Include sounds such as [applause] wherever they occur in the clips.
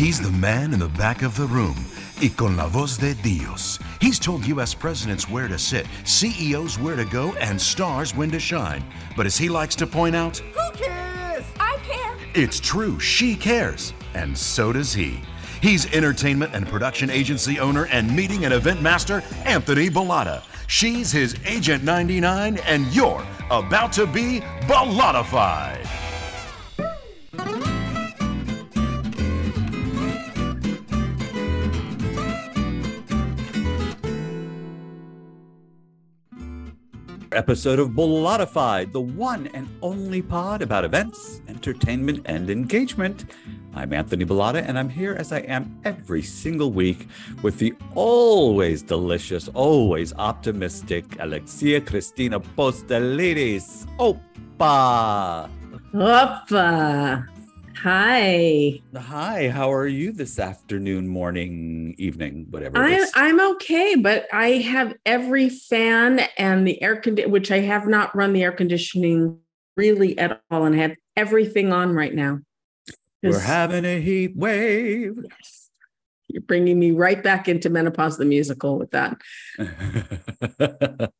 He's the man in the back of the room. Y con la voz de Dios. He's told U.S. presidents where to sit, CEOs where to go, and stars when to shine. But as he likes to point out, Who cares? I care. it's true, she cares. And so does he. He's entertainment and production agency owner and meeting and event master, Anthony Bollotta. She's his Agent 99, and you're about to be Bellatified. Episode of Bellatified, the one and only pod about events, entertainment, and engagement. I'm Anthony Bollotta, and I'm here as I am every single week with the always delicious, always optimistic Alexia Christina Postelidis. Opa! Oppa. Hi. Hi, how are you this afternoon, morning, evening, whatever I? I'm okay, but I have every fan and the air condi- which I have not run the air conditioning really at all, and I have everything on right now. We're having a heat wave. Yes. You're bringing me right back into menopause the musical with that. [laughs]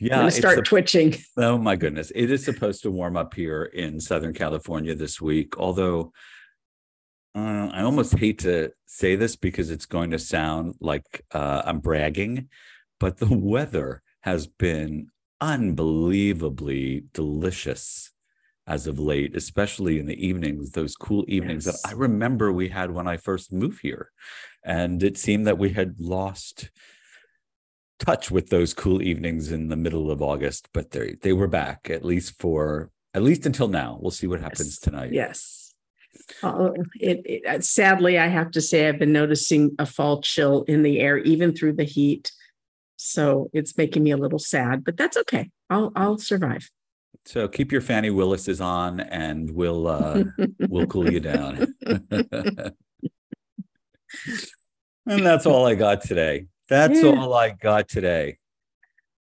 yeah, gonna start a- twitching. [laughs] Oh my goodness. It is supposed to warm up here in Southern California this week, although uh, I almost hate to say this because it's going to sound like uh, I'm bragging, but the [laughs] weather has been unbelievably delicious as of late, especially in the evenings, those cool evenings Yes. that I remember we had when I first moved here. And it seemed that we had lost touch with those cool evenings in the middle of August, but they they were back at least for at least until now. We'll see what happens Yes. tonight. Yes. Oh, it, it uh, sadly, I have to say, I've been noticing a fall chill in the air, even through the heat. So it's making me a little sad, but that's okay. I'll I'll survive. So keep your Fanny Willis's on, and we'll uh, we'll cool you down. [laughs] [laughs] and that's all I got today. That's Yeah. all I got today.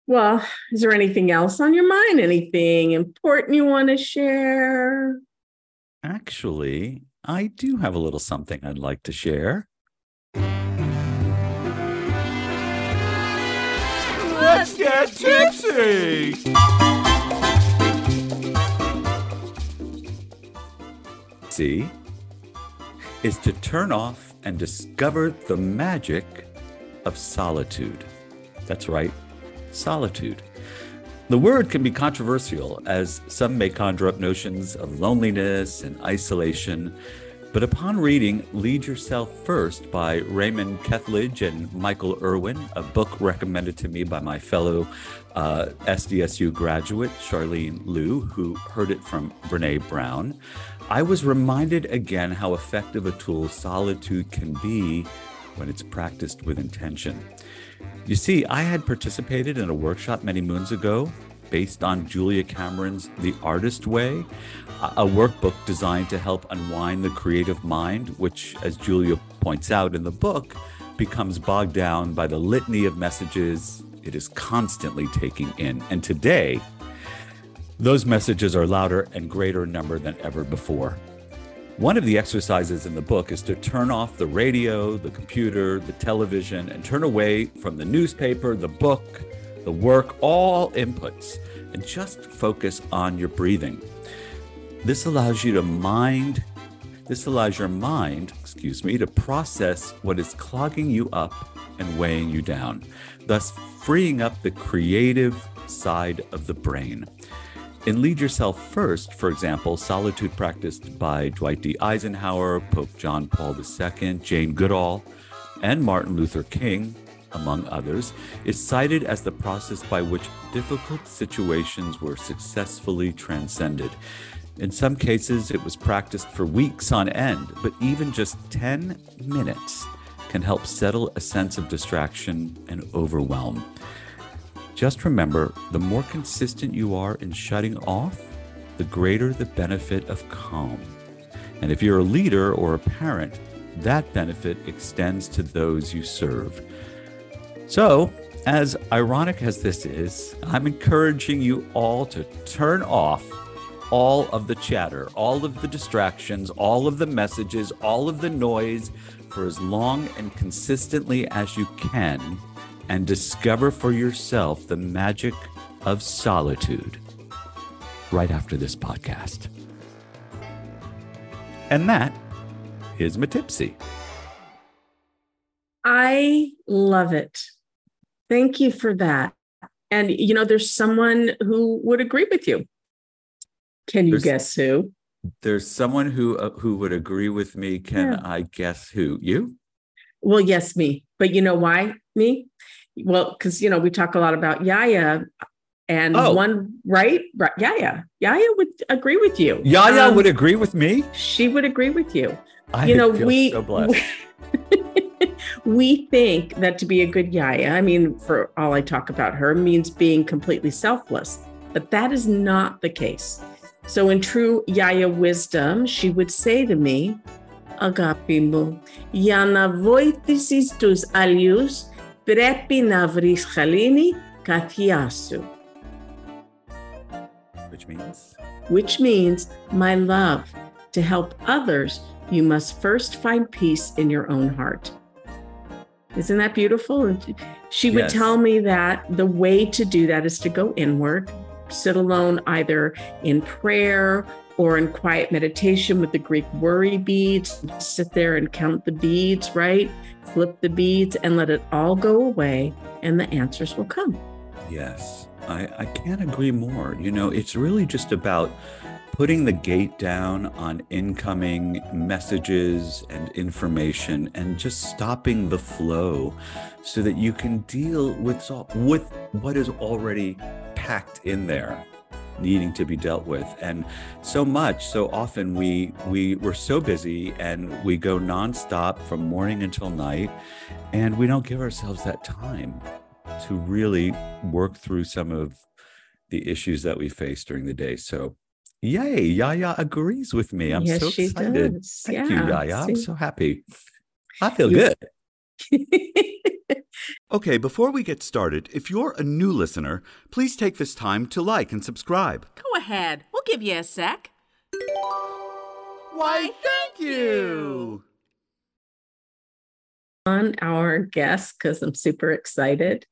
Well, is there anything else on your mind? Anything important you want to share? Actually, I do have a little something I'd like to share. Let's get tipsy. See, is to turn off and discover the magic of solitude. That's right, solitude. The word can be controversial, as some may conjure up notions of loneliness and isolation. But upon reading Lead Yourself First by Raymond Kethledge and Michael Erwin, a book recommended to me by my fellow uh, SDSU graduate, Charlene Liu, who heard it from Brene Brown, I was reminded again how effective a tool solitude can be when it's practiced with intention. You see, I had participated in a workshop many moons ago based on Julia Cameron's The Artist Way, a workbook designed to help unwind the creative mind, which, as Julia points out in the book, becomes bogged down by the litany of messages it is constantly taking in. And today, those messages are louder and greater in number than ever before. One of the exercises in the book is to turn off the radio, the computer, the television, and turn away from the newspaper, the book, the work, all inputs, and just focus on your breathing. This allows you to mind, this allows your mind, excuse me, to process what is clogging you up and weighing you down, thus freeing up the creative side of the brain. In Lead Yourself First, for example, solitude practiced by Dwight D. Eisenhower, Pope John Paul II, Jane Goodall, and Martin Luther King, among others, is cited as the process by which difficult situations were successfully transcended. In some cases, it was practiced for weeks on end, but even just 10 minutes can help settle a sense of distraction and overwhelm. Just remember the more consistent you are in shutting off, the greater the benefit of calm. And if you're a leader or a parent, that benefit extends to those you serve. So, as ironic as this is, I'm encouraging you all to turn off all of the chatter, all of the distractions, all of the messages, all of the noise for as long and consistently as you can and discover for yourself the magic of solitude right after this podcast. And that is Matipsy. I love it. Thank you for that. And you know, there's someone who would agree with you. Can you There's- guess who? There's someone who uh, who would agree with me. Can Yeah. I guess who? You? Well, yes, me. But you know why me? Well, because you know we talk a lot about Yaya, and Oh. one right, right, Yaya, Yaya would agree with you. Yaya Um, would agree with me. She would agree with you. I you know feel we so blessed. [laughs] we think that to be a good yaya i mean for all i talk about her means being completely selfless but that is not the case so in true yaya wisdom she would say to me agapi mo για να βοηθήσεις τους άλλους πρέπει να βρεις χαλίνη καρδιά σου which means which means, my love, to help others, you must first find peace in your own heart. Isn't that beautiful? And She would Yes. tell me that the way to do that is to go inward, sit alone either in prayer or in quiet meditation with the Greek worry beads, sit there and count the beads, right? Flip the beads and let it all go away, and the answers will come. Yes, I, I can't agree more. You know, it's really just about putting the gate down on incoming messages and information and just stopping the flow so that you can deal with, with what is already packed in there needing to be dealt with and so much so often we we we're so busy and we go nonstop from morning until night and we don't give ourselves that time to really work through some of the issues that we face during the day. So, yay, Yaya agrees with me. I'm yes, so she excited. does. Thank you, Yeah, Yaya. I'm so happy. I feel You- good. [laughs] Okay, before we get started, if you're a new listener, please take this time to like and subscribe. Go ahead. We'll give you a sec. Why, thank you. on our guest because I'm super excited.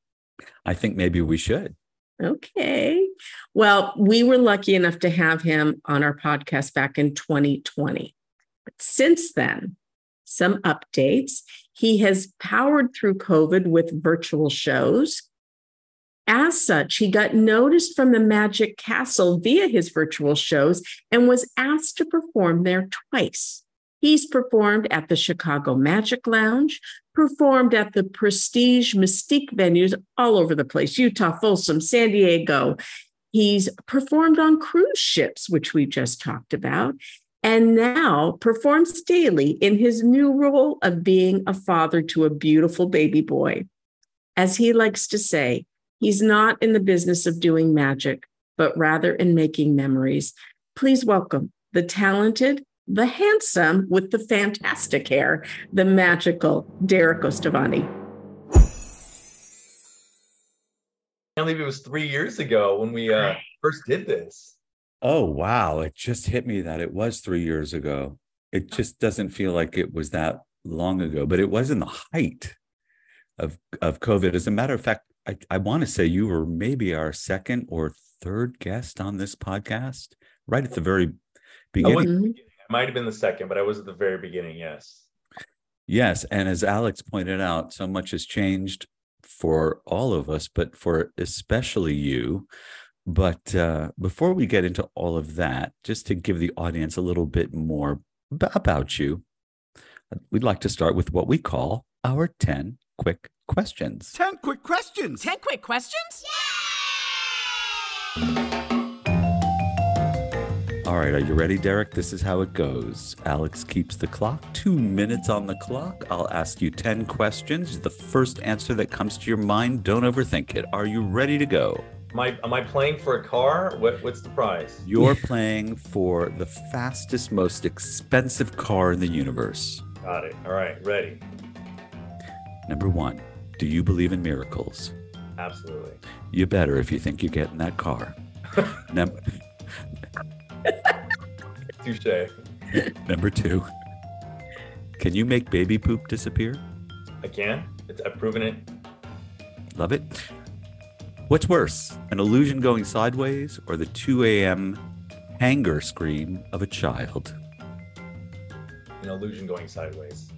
I think maybe we should. Okay. Well, we were lucky enough to have him on our podcast back in 2020. But since then, some updates. He has powered through COVID with virtual shows. As such, he got noticed from the Magic Castle via his virtual shows and was asked to perform there twice. He's performed at the Chicago Magic Lounge, performed at the prestige Mystique venues all over the place Utah, Folsom, San Diego. He's performed on cruise ships, which we just talked about, and now performs daily in his new role of being a father to a beautiful baby boy. As he likes to say, he's not in the business of doing magic, but rather in making memories. Please welcome the talented, the handsome with the fantastic hair, the magical Derek Ostovani. can't believe it was three years ago when we uh, first did this. Oh, wow. It just hit me that it was three years ago. It just doesn't feel like it was that long ago, but it was in the height of, of COVID. As a matter of fact, I, I want to say you were maybe our second or third guest on this podcast, right at the very beginning. It might have been the second, but I was at the very beginning. Yes. Yes. And as Alex pointed out, so much has changed for all of us, but for especially you. But uh, before we get into all of that, just to give the audience a little bit more ab- about you, we'd like to start with what we call our 10 quick questions. 10 quick questions. 10 quick questions? All right, are you ready, Derek? This is how it goes. Alex keeps the clock, two minutes on the clock. I'll ask you 10 questions. The first answer that comes to your mind, don't overthink it. Are you ready to go? Am I am I playing for a car? What what's the prize? You're playing for the fastest, most expensive car in the universe. Got it. All right, ready. Number one, do you believe in miracles? Absolutely. You better if you think you get in that car. [laughs] Num- Touche. Number two. Can you make baby poop disappear? I can. It's, I've proven it. Love it. What's worse, an illusion going sideways or the 2 a.m. hanger scream of a child? An illusion going sideways.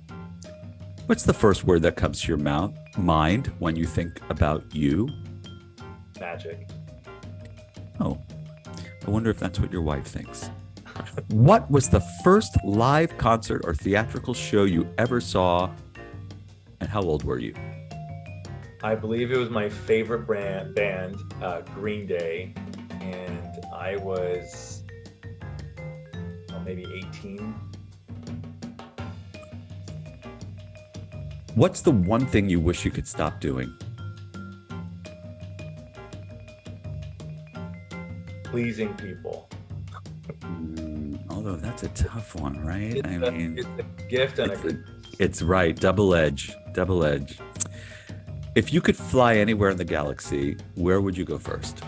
What's the first word that comes to your mouth, mind when you think about you? Magic. Oh, I wonder if that's what your wife thinks. [laughs] What was the first live concert or theatrical show you ever saw? And how old were you? I believe it was my favorite brand band, uh, Green Day, and I was well, maybe 18. What's the one thing you wish you could stop doing? Pleasing people. Mm, although that's a tough one, right? It's, I a, mean, it's a gift and a it's a- good. It's right. Double edge. Double edge. If you could fly anywhere in the galaxy, where would you go first?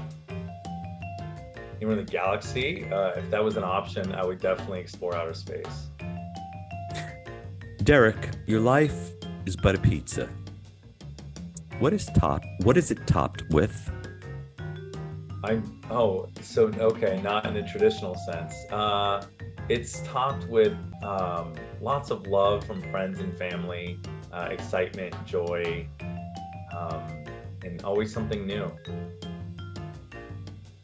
Anywhere in the galaxy, uh, if that was an option, I would definitely explore outer space. [laughs] Derek, your life is but a pizza. What is topped? What is it topped with? I'm oh so okay, not in a traditional sense. Uh, it's topped with um, lots of love from friends and family, uh, excitement, joy, um, and always something new.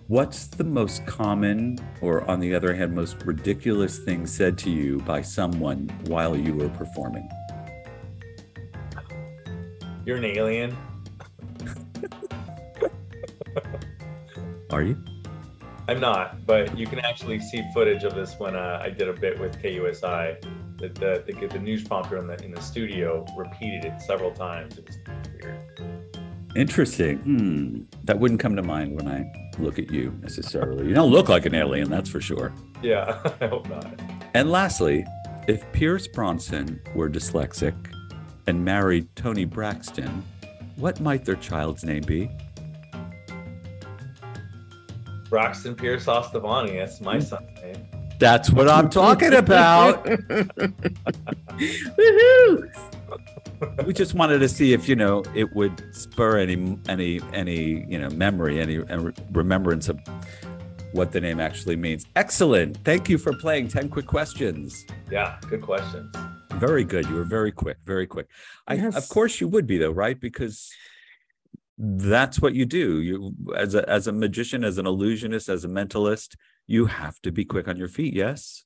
What's the most common, or on the other hand, most ridiculous thing said to you by someone while you were performing? You're an alien. Are you? I'm not, but you can actually see footage of this when uh, I did a bit with KUSI. That the, the the news prompter in the in the studio repeated it several times. It was. Interesting. Hmm. That wouldn't come to mind when I look at you necessarily. You don't look like an alien, that's for sure. Yeah, [laughs] I hope not. And lastly, if Pierce Brosnan were dyslexic and married Toni Braxton, what might their child's name be? Braxton Pierce Ostovani, that's my son's name. That's what I'm talking about. [laughs] Woohoo! We just wanted to see if you know it would spur any any any you know memory, any uh, remembrance of what the name actually means. Excellent. Thank you for playing 10 quick questions. Yeah, good questions. Very good. You were very quick, very quick. I, Of course, you would be though, right? Because that's what you do. You, as a as a magician, as an illusionist, as a mentalist, you have to be quick on your feet. Yes.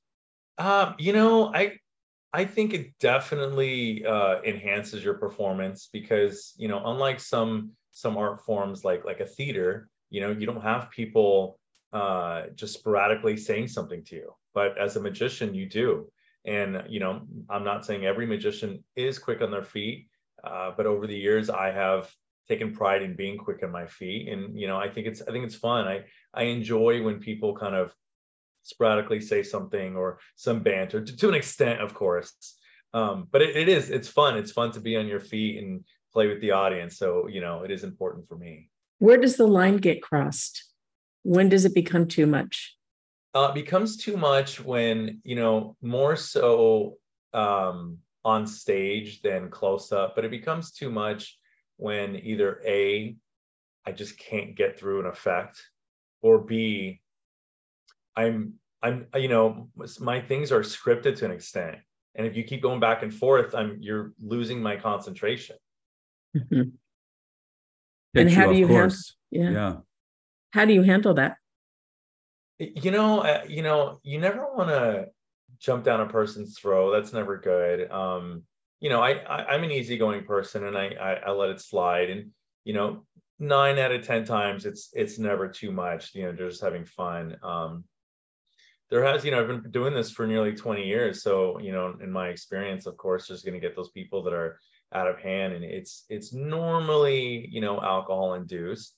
Um, you know, I I think it definitely uh, enhances your performance because you know, unlike some some art forms like like a theater, you know, you don't have people uh, just sporadically saying something to you. But as a magician, you do. And you know, I'm not saying every magician is quick on their feet, uh, but over the years, I have taken pride in being quick on my feet, and you know, I think it's I think it's fun. I I enjoy when people kind of sporadically say something or some banter to, to an extent, of course. Um, but it, it is it's fun. It's fun to be on your feet and play with the audience. So you know, it is important for me. Where does the line get crossed? When does it become too much? Uh, it becomes too much when you know more so um, on stage than close up, but it becomes too much when either a I just can't get through an effect, or b I'm I'm you know my things are scripted to an extent, and if you keep going back and forth, I'm you're losing my concentration. Mhm. And how of do you have- course. Yeah. yeah. How do you handle that? you know uh, you know you never want to jump down a person's throat that's never good um you know I, I i'm an easygoing person and I, I i let it slide and you know nine out of ten times it's it's never too much you know just having fun um there has you know i've been doing this for nearly 20 years so you know in my experience of course there's going to get those people that are out of hand and it's it's normally you know alcohol induced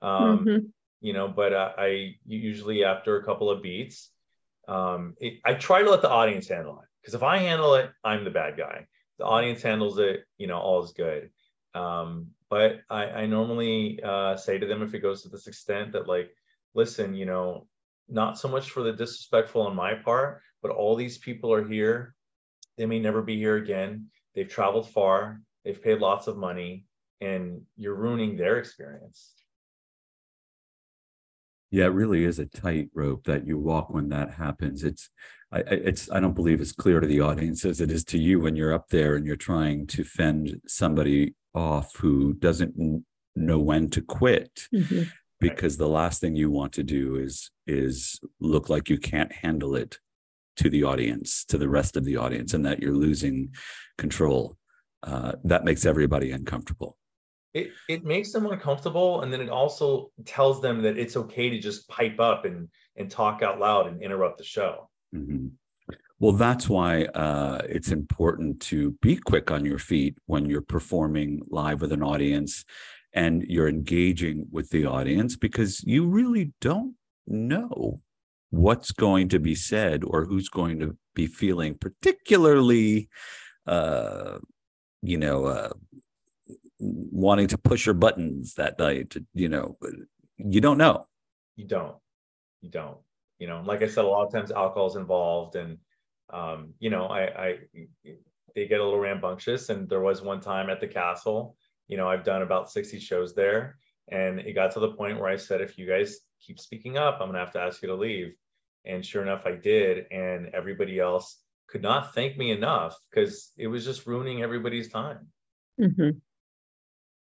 um Mhm. you know but uh, i usually after a couple of beats um it, i try to let the audience handle it because if i handle it i'm the bad guy the audience handles it you know all is good um but i i normally uh say to them if it goes to this extent that like listen you know not so much for the disrespectful on my part, but all these people are here. They may never be here again. They've traveled far, they've paid lots of money, and you're ruining their experience. Yeah, it really is a tightrope that you walk when that happens. It's, I, it's, I don't believe it's clear to the audience as it is to you when you're up there and you're trying to fend somebody off who doesn't know when to quit. Mm-hmm because the last thing you want to do is is look like you can't handle it to the audience to the rest of the audience and that you're losing control. Uh, that makes everybody uncomfortable. It, it makes them uncomfortable and then it also tells them that it's okay to just pipe up and and talk out loud and interrupt the show. Mm-hmm. well that's why uh, it's important to be quick on your feet when you're performing live with an audience and you're engaging with the audience because you really don't know what's going to be said or who's going to be feeling particularly uh you know uh wanting to push your buttons that night you know you don't know. You don't. You don't. You know like i said a lot of times alcohol is involved and um you know i i they get a little rambunctious and there was one time at the castle you know, I've done about 60 shows there. And it got to the point where I said, if you guys keep speaking up, I'm going to have to ask you to leave. And sure enough, I did. And everybody else could not thank me enough because it was just ruining everybody's time. Mm-hmm.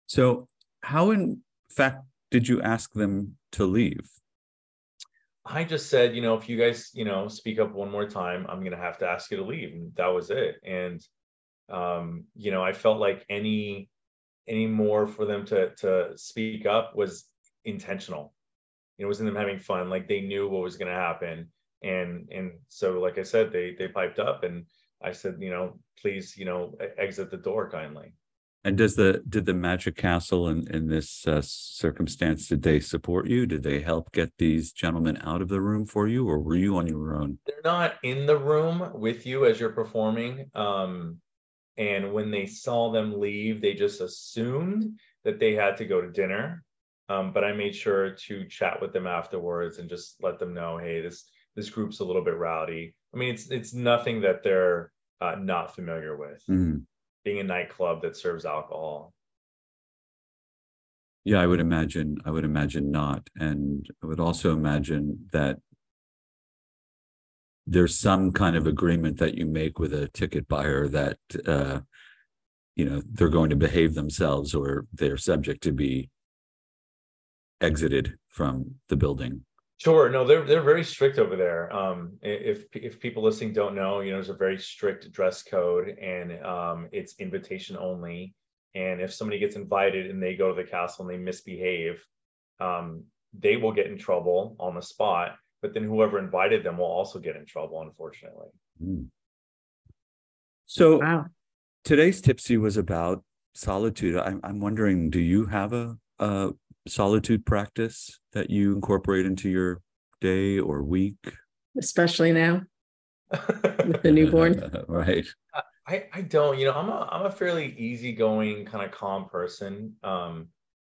So, how in fact did you ask them to leave? I just said, you know, if you guys, you know, speak up one more time, I'm going to have to ask you to leave. And that was it. And, um, you know, I felt like any anymore for them to to speak up was intentional. It wasn't them having fun. Like they knew what was going to happen, and and so like I said, they they piped up, and I said, you know, please, you know, exit the door kindly. And does the did the Magic Castle in in this uh, circumstance did they support you? Did they help get these gentlemen out of the room for you, or were you on your own? They're not in the room with you as you're performing. Um, and when they saw them leave, they just assumed that they had to go to dinner. Um, but I made sure to chat with them afterwards and just let them know, hey, this this group's a little bit rowdy. I mean, it's it's nothing that they're uh, not familiar with. Mm-hmm. Being a nightclub that serves alcohol. Yeah, I would imagine. I would imagine not, and I would also imagine that there's some kind of agreement that you make with a ticket buyer that uh, you know they're going to behave themselves or they're subject to be exited from the building. Sure. No they're they're very strict over there. Um, if if people listening don't know you know there's a very strict dress code and um, it's invitation only. And if somebody gets invited and they go to the castle and they misbehave um, they will get in trouble on the spot but then whoever invited them will also get in trouble, unfortunately. Mm. So wow. today's tipsy was about solitude. I'm, I'm wondering, do you have a, a solitude practice that you incorporate into your day or week? Especially now [laughs] with the newborn. [laughs] right. I, I don't, you know, I'm a I'm a fairly easygoing kind of calm person. Um,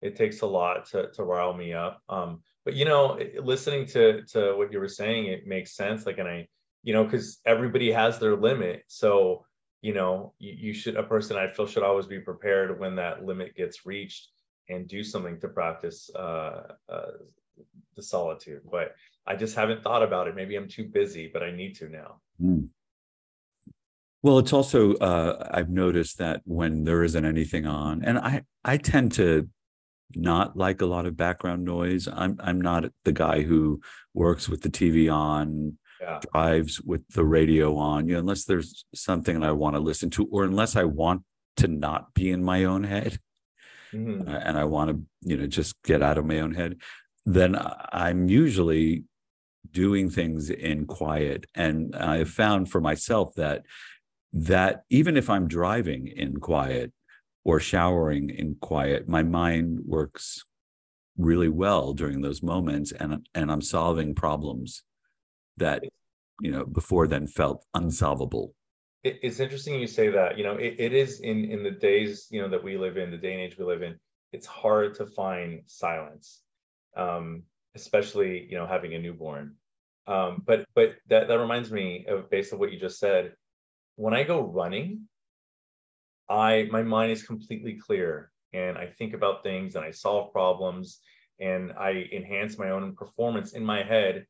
it takes a lot to to rile me up. Um, but you know listening to to what you were saying it makes sense like and i you know because everybody has their limit. So you know you, you, should a person i feel should always be prepared when that limit gets reached and do something to practice uh, uh, the solitude. But i just haven't thought about it. Maybe i'm too busy but i need to now. Mm. well it's also uh, i've noticed that when there isn't anything on and i i tend to not like a lot of background noise. I'm I'm not the guy who works with the TV on, yeah. drives with the radio on, you know, unless there's something I want to listen to, or unless I want to not be in my own head, mm-hmm. uh, and I want to, you know, just get out of my own head. Then I'm usually doing things in quiet, and I've found for myself that that even if I'm driving in quiet, or showering in quiet, my mind works really well during those moments and and I'm solving problems that you know before then felt unsolvable. It's interesting you say that. You know, it, it is in in the days you know that we live in, the day and age we live in. It's hard to find silence, um, especially you know having a newborn. Um, but but that that reminds me of based on what you just said. When I go running, I my mind is completely clear and I think about things and I solve problems and I enhance my own performance in my head.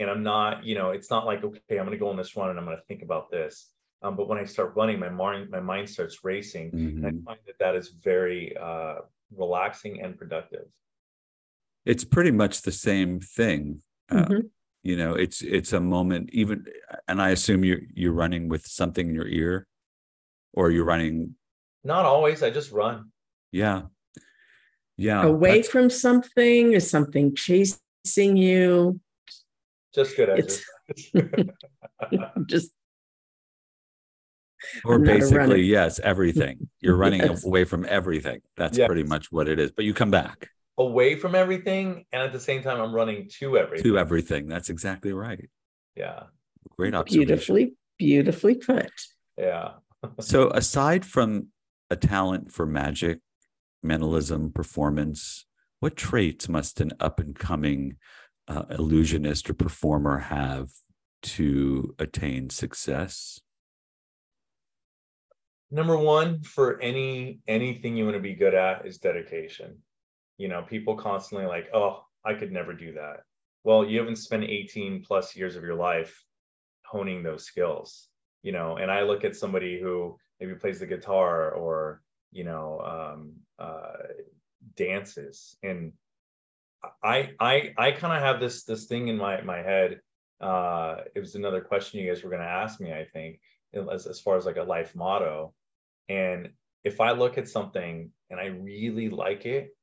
And I'm not, you know, it's not like okay, I'm going to go on this run and I'm going to think about this. Um, but when I start running, my mind my mind starts racing, Mhm. and I find that that is very uh, relaxing and productive. It's pretty much the same thing. Uh, Mhm. you know, it's it's a moment even and I assume you're you're running with something in your ear or you're running Not always. I just run. yeah. Yeah. Away from something, is something chasing you? Just good It's- exercise. [laughs] Just or I'm not a runner. basically yes, everything. You're [laughs] running Yes. away from everything. That's Yes. pretty much what it is. But you come back Away from everything, and at the same time, I'm running to everything. to everything. That's exactly right. Yeah, Great observation. beautifully, beautifully put. yeah. So, aside from a talent for magic, mentalism, performance, what traits must an up and coming uh, illusionist or performer have to attain success? number one for any anything you want to be good at is dedication you know people constantly like oh i could never do that well you haven't spent 18 plus years of your life honing those skills you know and i look at somebody who maybe plays the guitar or you know um, uh, dances. And i i i kind of have this this thing in my my head uh it was another question you guys were going to ask me i think as, as far as like a life motto. And if i look at something and i really like it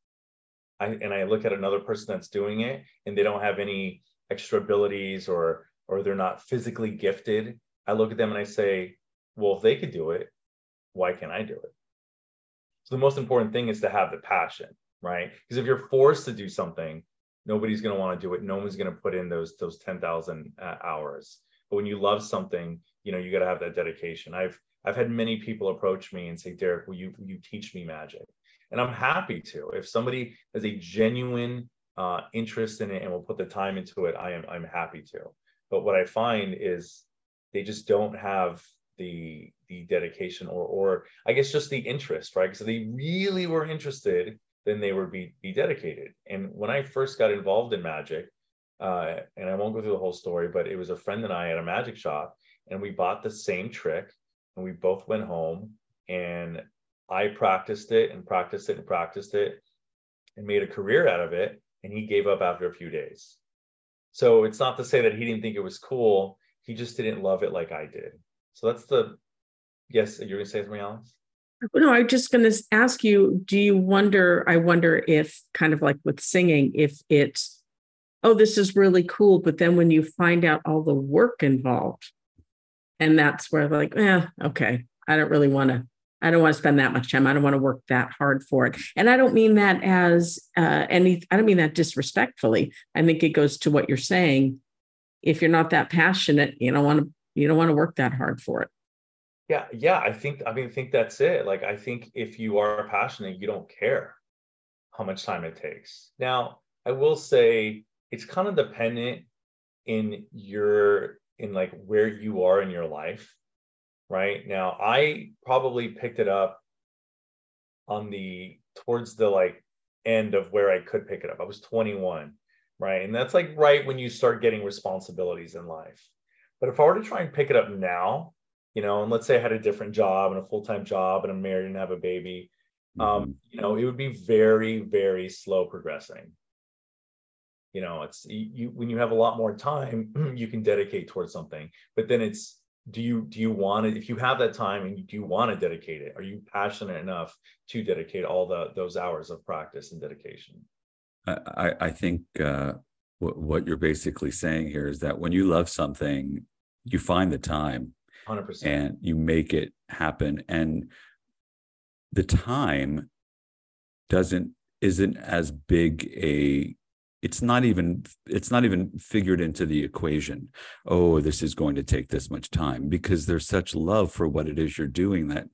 I, and i look at another person that's doing it and they don't have any extra abilities or or they're not physically gifted i look at them and i say well if they could do it why can't i do it? So the most important thing is to have the passion right? Because if you're forced to do something nobody's going to want to do it. No one's going to put in those those 10,000 uh, hours. But when you love something you know you got to have that dedication. I've i've had many people approach me and say derek will you will you teach me magic? And i'm happy to. If somebody has a genuine uh, interest in it and will put the time into it i am i'm happy to. But what i find is they just don't have the the dedication or or i guess just the interest right because if they really were interested then they would be be dedicated and when i first got involved in magic uh, and I won't go through the whole story, but it was a friend and I at a magic shop, and we bought the same trick, and we both went home, and I practiced it and practiced it and practiced it, and made a career out of it, and he gave up after a few days. So it's not to say that he didn't think it was cool; he just didn't love it like I did. So that's the yes. You're gonna say something, Alex? No, I'm just going to ask you do you wonder? I wonder if, kind of like with singing, if it's, oh, this is really cool. But then when you find out all the work involved, and that's where, like, yeah, okay, I don't really want to. I don't want to spend that much time. I don't want to work that hard for it. And I don't mean that as uh, any, I don't mean that disrespectfully. I think it goes to what you're saying. If you're not that passionate, you don't want to, you don't want to work that hard for it. Yeah, yeah. I think I mean I think that's it. Like I think if you are passionate, you don't care how much time it takes. Now, I will say it's kind of dependent in your in like where you are in your life. Right? Now, I probably picked it up on the towards the like end of where I could pick it up. I was 21, right? And that's like right when you start getting responsibilities in life. But if I were to try and pick it up now, you know, and let's say I had a different job and a full time job and I'm married and have a baby, um, you know, it would be very, very slow progressing. You know, it's you when you have a lot more time, [clears throat] you can dedicate towards something, but then it's do you do you want it if you have that time and you do you want to dedicate it are you passionate enough to dedicate all the those hours of practice and dedication? I, I- I think uh, what, what you're basically saying here is that when you love something, you find the time 100% and you make it happen. And the time doesn't isn't as big a it's not even it's not even figured into the equation oh this is going to take this much time because there's such love for what it is you're doing that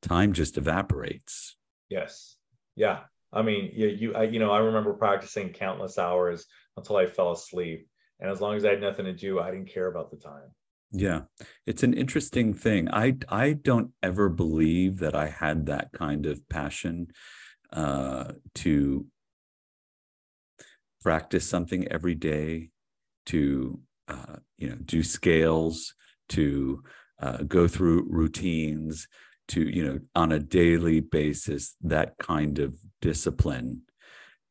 time just evaporates Yes. Yeah. I mean, you, you, I, you know, I remember practicing countless hours until I fell asleep. And as long as I had nothing to do, I didn't care about the time. Yeah, it's an interesting thing. I I don't ever believe that I had that kind of passion uh, to practice something every day, to uh, you know do scales, to uh, go through routines, to you know on a daily basis that kind of discipline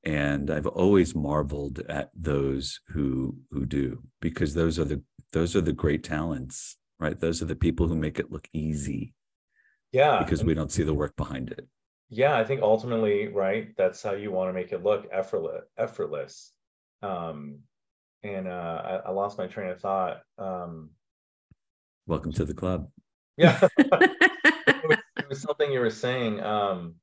and i've always marveled at those who who do because those are the those are the great talents right? Those are the people who make it look easy yeah because we don't see the work behind it. Yeah i think ultimately right that's how you want to make it look effortless effortless. Um and uh I, I lost my train of thought um. Welcome to the club. Yeah. [laughs] It, was, it was something you were saying um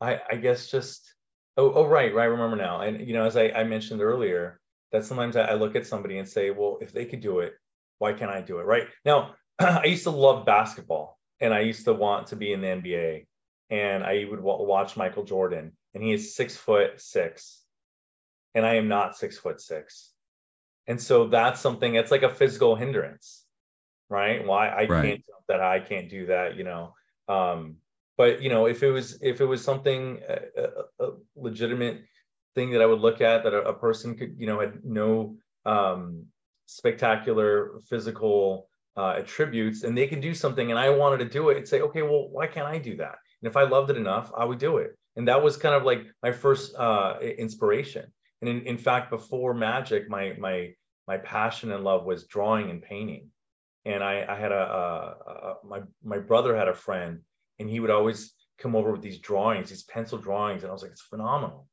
i i guess just Oh, oh, right, right. I remember now. And you know, as I, I mentioned earlier, that sometimes I, I look at somebody and say, well, if they could do it, why can't I do it? Right now, [clears throat] I used to love basketball, and I used to want to be in the NBA, and I would w- watch Michael Jordan, and he is six foot six, and I am not six foot six, and so that's something. It's like a physical hindrance, right? Why I right. can't jump that I can't do that, you know. Um, but you know if it was if it was something a, a legitimate thing that i would look at that a, a person could you know had no um, spectacular physical uh, attributes and they could do something and i wanted to do it and say okay well why can't i do that? And if i loved it enough i would do it. And that was kind of like my first uh, inspiration. And in, in fact before magic my my my passion and love was drawing and painting. And i i had a, a, a my my brother had a friend and he would always come over with these drawings, these pencil drawings, and I was like, it's phenomenal.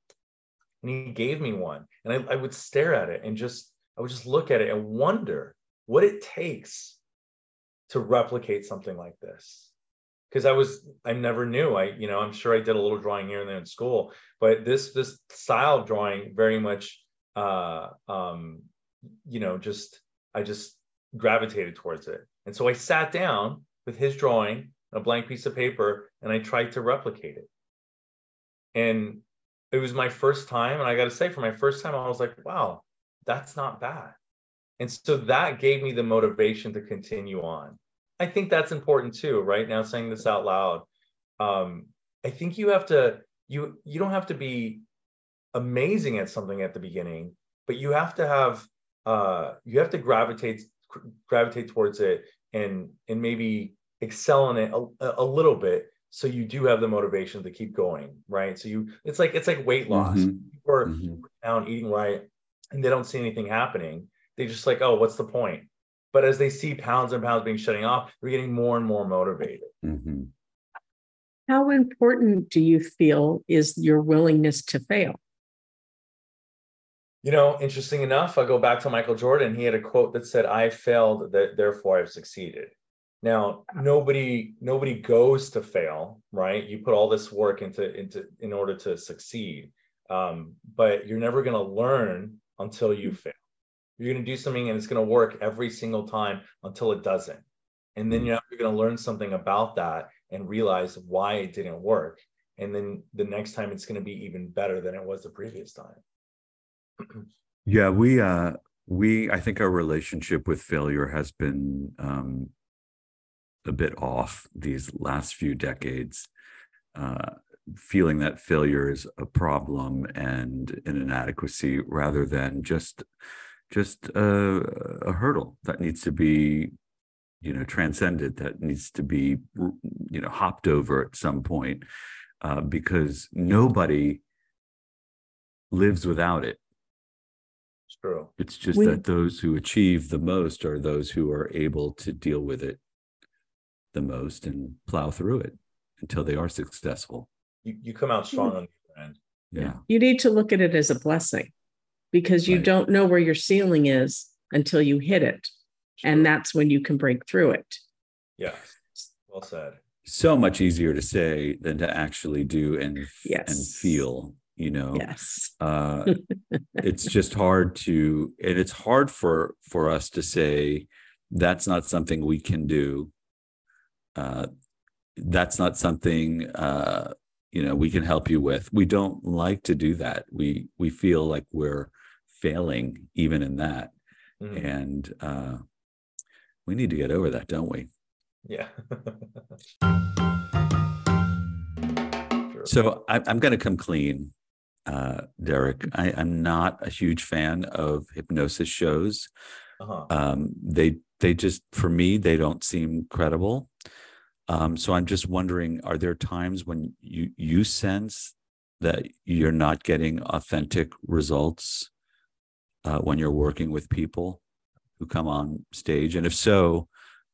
And he gave me one, and I, I would stare at it and just I would just look at it and wonder what it takes to replicate something like this. Because i was i never knew. I you know i'm sure i did a little drawing here and there in school but this this style of drawing very much uh um you know just i just gravitated towards it. And so i sat down with his drawing a blank piece of paper and I tried to replicate it. And it was my first time. And I got to say, for my first time, I was like, wow, that's not bad. And so that gave me the motivation to continue on. I think that's important too, right? Now saying this out loud. Um, I think you have to, you you don't have to be amazing at something at the beginning, but you have to have uh you have to gravitate gravitate towards it and and maybe excel in it a, a little bit so you do have the motivation to keep going right? So you it's like it's like weight loss. Mm-hmm. people are mm-hmm. down eating right and they don't see anything happening. They just like oh what's the point? But as they see pounds and pounds being shutting off they're getting more and more motivated. Mm-hmm. how important do you feel is your willingness to fail? You know interesting enough i go back to michael jordan. He had a quote that said i failed that therefore i've succeeded now, nobody nobody goes to fail, right? You put all this work into into in order to succeed, um, but you're never going to learn until you fail. You're going to do something and it's going to work every single time until it doesn't, and then you're going to learn something about that and realize why it didn't work, and then the next time it's going to be even better than it was the previous time. yeah, we uh we I think our relationship with failure has been um a bit off these last few decades, uh, feeling that failure is a problem and an inadequacy rather than just just a, a hurdle that needs to be you know transcended that needs to be you know hopped over at some point uh, because nobody lives without it. It's true. It's just we, that those who achieve the most are those who are able to deal with it the most and plow through it until they are successful. You, you come out strong on the other end. Yeah. You need to look at it as a blessing because you right. don't know where your ceiling is until you hit it. Sure. And that's when you can break through it. Yeah. Well said. So much easier to say than to actually do and yes. and feel you know yes uh, [laughs] it's just hard to and it's hard for for us to say that's not something we can do uh, that's not something uh, you know we can help you with. We don't like to do that. We we feel like we're failing even in that. Mhm. And uh, we need to get over that, don't we? Yeah. Sure. [laughs] So I, I'm going to come clean, uh, Derek. I, I'm not a huge fan of hypnosis shows. Uh-huh. Um, they they just for me they don't seem credible. Um, so I'm just wondering, are there times when you you sense that you're not getting authentic results uh, when you're working with people who come on stage? And if so,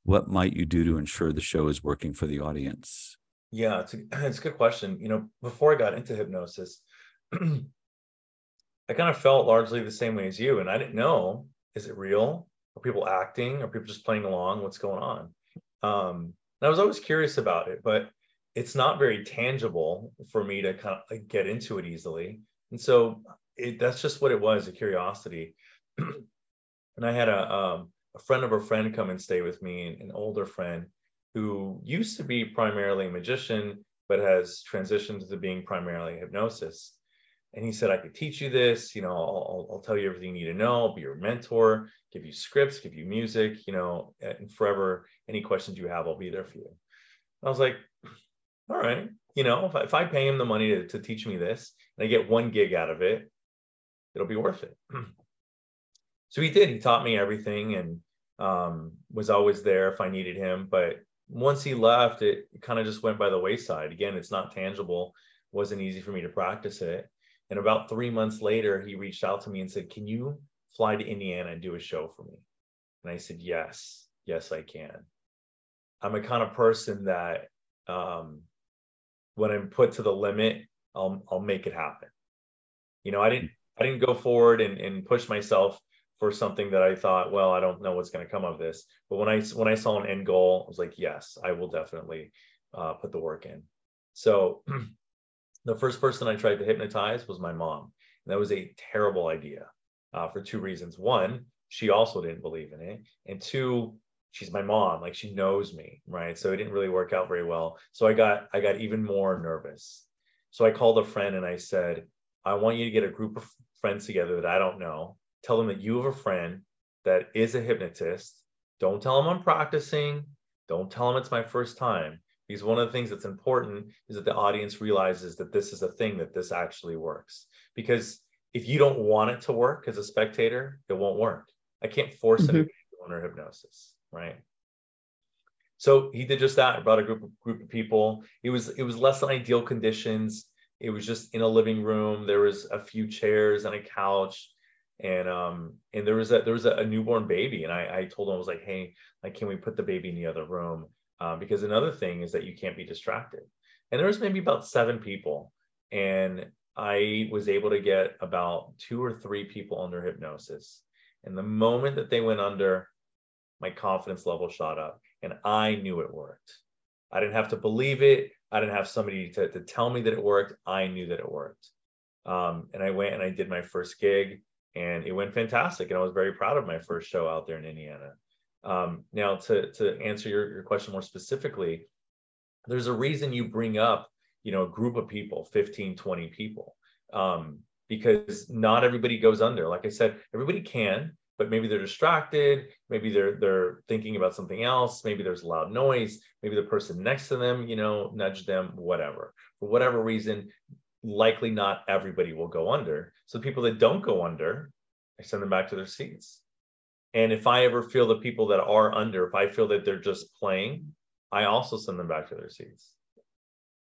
what might you do to ensure the show is working for the audience? Yeah, it's a, [clears throat] it's a good question. You know, before I got into hypnosis, [clears throat] I kind of felt largely the same way as you, and I didn't know is it real? Are people acting? Are people just playing along? What's going on? Um, and I was always curious about it, but it's not very tangible for me to kind of like get into it easily. And so it, that's just what it was, a curiosity. [clears throat] and I had a um, a friend of a friend come and stay with me, an older friend who used to be primarily a magician, but has transitioned to being primarily hypnosis. And he said, I could teach you this, you know, I'll, I'll tell you everything you need to know, I'll be your mentor, give you scripts, give you music, you know, and forever, any questions you have, I'll be there for you. I was like, all right, you know, if I, if I pay him the money to, to teach me this and I get one gig out of it, it'll be worth it. [clears throat] so he did, he taught me everything and um, was always there if I needed him. But once he left, it kind of just went by the wayside. Again, it's not tangible, wasn't easy for me to practice it. And about three months later, he reached out to me and said, Can you fly to Indiana and do a show for me? And I said, Yes, yes, I can. I'm a kind of person that um, when I'm put to the limit, I'll I'll make it happen. You know, I didn't I didn't go forward and, and push myself for something that I thought, well, I don't know what's going to come of this. But when I when I saw an end goal, I was like, yes, I will definitely uh, put the work in. So [clears throat] the first person I tried to hypnotize was my mom. And that was a terrible idea uh, for two reasons. One, she also didn't believe in it. And two, she's my mom, like she knows me, right? So it didn't really work out very well. So I got I got even more nervous. So I called a friend and I said, I want you to get a group of friends together that I don't know. Tell them that you have a friend that is a hypnotist. Don't tell them I'm practicing. Don't tell them it's my first time because one of the things that's important is that the audience realizes that this is a thing that this actually works. Because if you don't want it to work as a spectator it won't work. I can't force Mhm. anybody under hypnosis right? So he did just that brought a group of group of people. It was it was less than ideal conditions. It was just in a living room. There was a few chairs and a couch. And um and there was a there was a, a newborn baby. And i i told him i was like hey like can we put the baby in the other room um, because another thing is that you can't be distracted. And there was maybe about seven people, and I was able to get about two or three people under hypnosis. And the moment that they went under, my confidence level shot up, and I knew it worked. I didn't have to believe it. I didn't have somebody to, to tell me that it worked. I knew that it worked. Um, and I went and I did my first gig, and it went fantastic. And I was very proud of my first show out there in Indiana. Um, now, to, to answer your, your question more specifically, there's a reason you bring up, you know, a group of people, 15, 20 people, um, because not everybody goes under. Like I said, everybody can, but maybe they're distracted. Maybe they're they're thinking about something else. Maybe there's loud noise. Maybe the person next to them, you know, nudge them, whatever. For whatever reason, likely not everybody will go under. So people that don't go under, I send them back to their seats. And if I ever feel the people that are under, if I feel that they're just playing, I also send them back to their seats.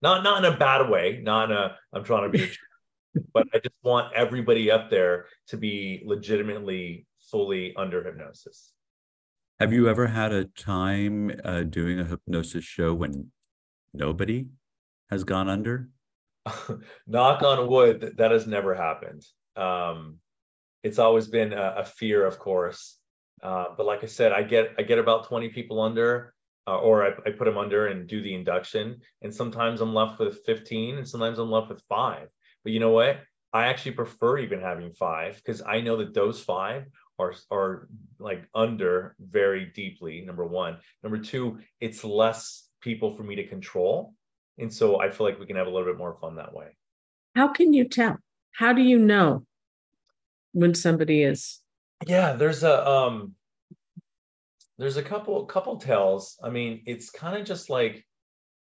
Not not in a bad way, not in a I'm trying to be, [laughs] but I just want everybody up there to be legitimately fully under hypnosis. Have you ever had a time uh, doing a hypnosis show when nobody has gone under? [laughs] Knock on wood, that, that has never happened. Um, it's always been a, a fear, of course. Uh, but like I said, I get I get about 20 people under, uh, or I, I put them under and do the induction. And sometimes I'm left with 15, and sometimes I'm left with five. But you know what? I actually prefer even having five because I know that those five are are like under very deeply. Number one. Number two, it's less people for me to control, and so I feel like we can have a little bit more fun that way. How can you tell? How do you know? when somebody is yeah there's a um there's a couple couple tells. I mean it's kind of just like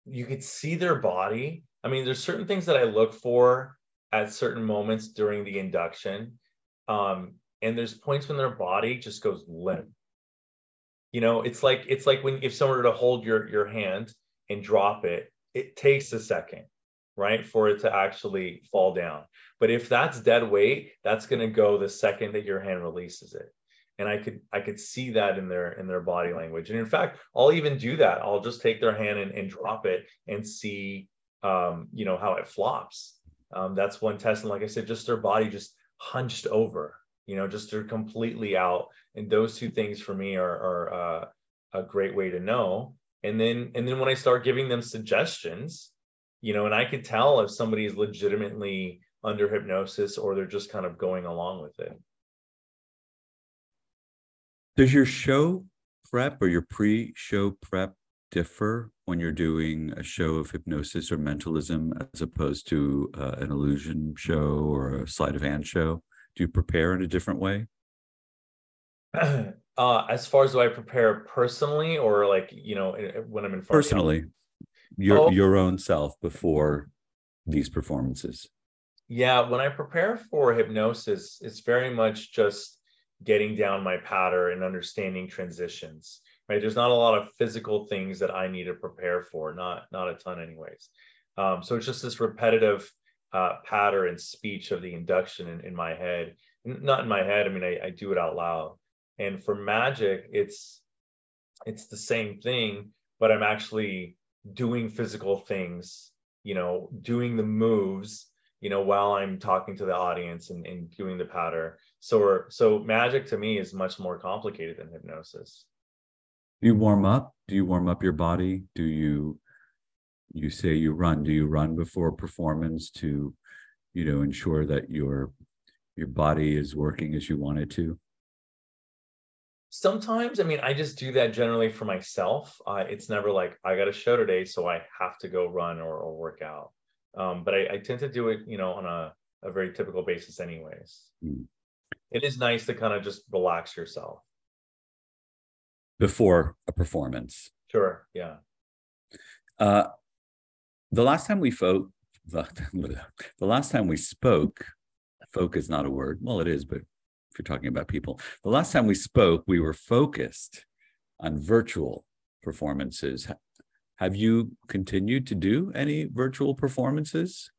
you could see their body. I mean there's certain things that i look for at certain moments during the induction um and there's points when their body just goes limp. You know it's like it's like when if someone were to hold your your hand and drop it it takes a second right for it to actually fall down. But if that's dead weight that's going to go the second that your hand releases it. And i could i could see that in their in their body language. And in fact i'll even do that. I'll just take their hand and, and drop it and see um, you know how it flops. Um, that's one test. And like i said just their body just hunched over you know just they're completely out. And those two things for me are, are uh, a great way to know. And then and then when i start giving them suggestions you know and i could tell if somebody is legitimately under hypnosis or they're just kind of going along with it. Does your show prep or your pre-show prep differ when you're doing a show of hypnosis or mentalism as opposed to uh, an illusion show or a sleight of hand show? Do you prepare in a different way? [clears throat] Uh, as far as do I prepare personally or like you know when I'm in front of personally your oh. your own self before these performances. Yeah when I prepare for hypnosis it's very much just getting down my patter and understanding transitions right? There's not a lot of physical things that I need to prepare for not not a ton anyways. Um, so it's just this repetitive uh, patter and speech of the induction in, in my head. Not in my head i mean I, I do it out loud. And for magic it's it's the same thing but i'm actually doing physical things you know doing the moves you know while i'm talking to the audience and, and doing the patter so so magic to me is much more complicated than hypnosis. Do you warm up? Do you warm up your body? Do you you say you run. Do you run before performance to you know ensure that your your body is working as you want it to sometimes i mean i just do that generally for myself. Uh, it's never like i got a show today so i have to go run or, or work out. Um, but I, I, tend to do it you know on a, a very typical basis anyways. Mm. it is nice to kind of just relax yourself. Before a performance. Sure yeah. Uh, the last time we folk [laughs] the, the last time we spoke folk is not a word. Well it is but you're talking about people. The last time we spoke, we were focused on virtual performances. Have you continued to do any virtual performances?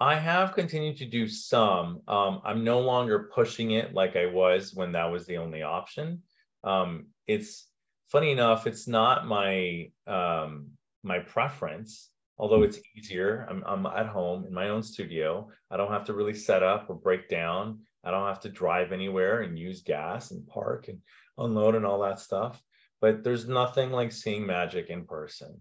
I have continued to do some. Um, I'm no longer pushing it like I was when that was the only option. Um, it's funny enough, it's not my um, my preference, although it's easier. I'm, I'm at home in my own studio. I don't have to really set up or break down. I don't have to drive anywhere and use gas and park and unload and all that stuff. But there's nothing like seeing magic in person.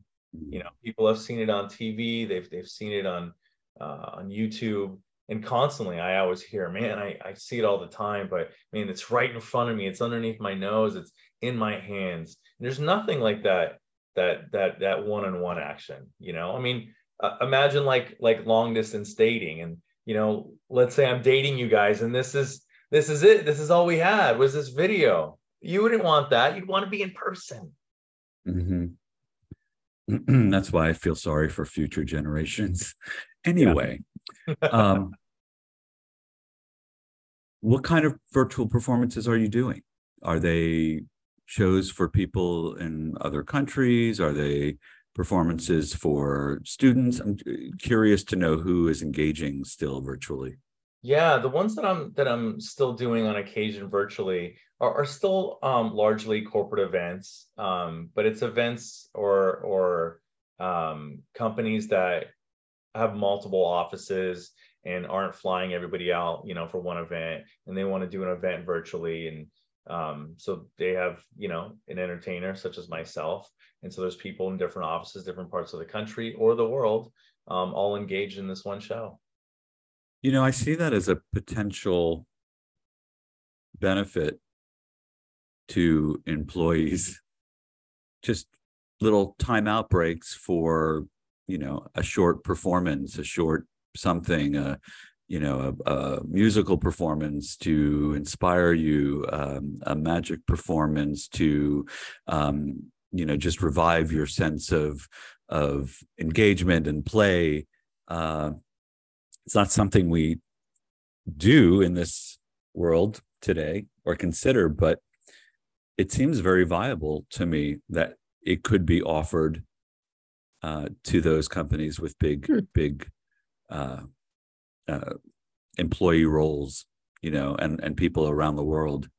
You know, people have seen it on TV. They've they've seen it on uh, on YouTube, and constantly I always hear, "Man, I I see it all the time." But man, it's right in front of me. It's underneath my nose. It's in my hands. And there's nothing like that that that that one-on-one action. You know, I mean, uh, imagine like like long distance dating and you know, let's say I'm dating you guys and this is this is it. This is all we had was this video. You wouldn't want that. You'd want to be in person. Mm-hmm. [clears throat] That's why I feel sorry for future generations. [laughs] Anyway, [laughs] um, what kind of virtual performances are you doing? Are they shows for people in other countries? Are they performances for students? I'm curious to know who is engaging still virtually. Yeah, the ones that I'm that I'm still doing on occasion virtually are, are still um, largely corporate events, um, but it's events or or um, companies that have multiple offices and aren't flying everybody out, you know, for one event, and they want to do an event virtually, and um, so they have, you know, an entertainer such as myself and so there's people in different offices, different parts of the country or the world, um, all engaged in this one show. You know, I see that as a potential benefit to employees. [laughs] Just little timeout breaks for, you know, a short performance, a short something, you know a, a musical performance to inspire you um, a magic performance to um, you know just revive your sense of of engagement and play uh, it's not something we do in this world today or consider but it seems very viable to me that it could be offered uh, to those companies with big hmm. big uh, uh, employee roles, you know, and and people around the world.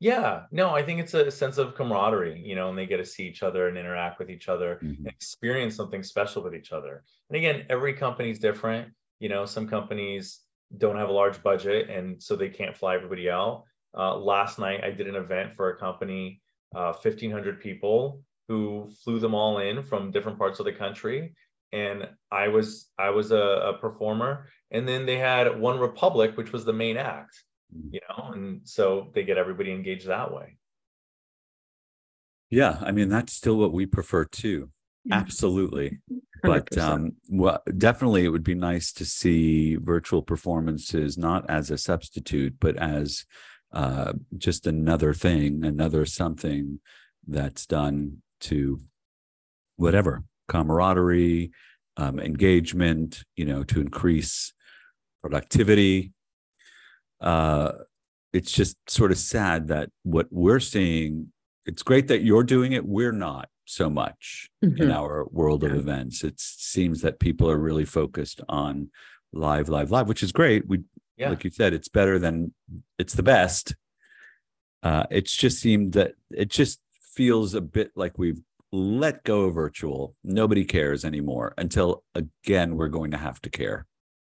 Yeah, no, I think it's a sense of camaraderie, you know, and they get to see each other and interact with each other mm-hmm. and experience something special with each other. And again, every company's different. You know, some companies don't have a large budget and so they can't fly everybody out. Uh, last night, I did an event for a company, uh, 1,500 people who flew them all in from different parts of the country and I was I was a, a, performer, and then they had OneRepublic, which was the main act, mm. you know, and so they get everybody engaged that way. Yeah, I mean that's still what we prefer too. Absolutely. 100%. [laughs] But um well definitely it would be nice to see virtual performances not as a substitute but as uh just another thing, another something that's done to whatever camaraderie, um, engagement, you know, to increase productivity. Uh, it's just sort of sad that what we're seeing, it's great that you're doing it. We're not so much mm-hmm. in our world of events. It seems that people are really focused on live, live, live, which is great. We, yeah. like you said, it's better than it's the best. Uh, it's just seemed that it just feels a bit like we've let go of virtual. Nobody cares anymore until again we're going to have to care.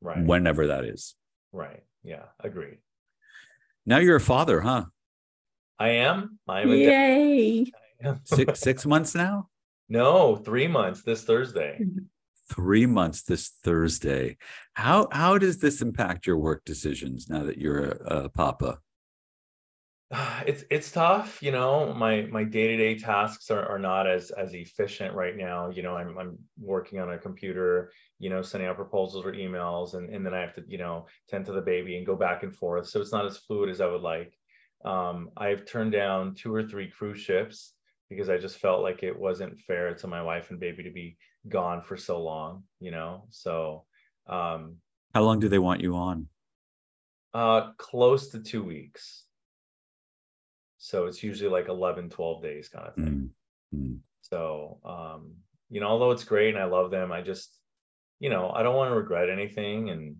Right. Whenever that is. Right. Yeah. Agreed. Now you're a father, huh? I am. I'm a Yay. six [laughs] six months now? No, three months this Thursday. [laughs] Three months this Thursday. How how does this impact your work decisions now that you're a, a papa? [sighs] it's it's tough you know my my day-to-day tasks are, are not as as efficient right now you know I'm, I'm working on a computer you know sending out proposals or emails and, and then i have to you know tend to the baby and go back and forth so it's not as fluid as i would like. Um, i've turned down two or three cruise ships because i just felt like it wasn't fair to my wife and baby to be gone for so long you know so um how long do they want you on? Uh close to two weeks so it's usually like 11 12 days kind of thing mm-hmm. so um you know although it's great and i love them i just you know i don't want to regret anything and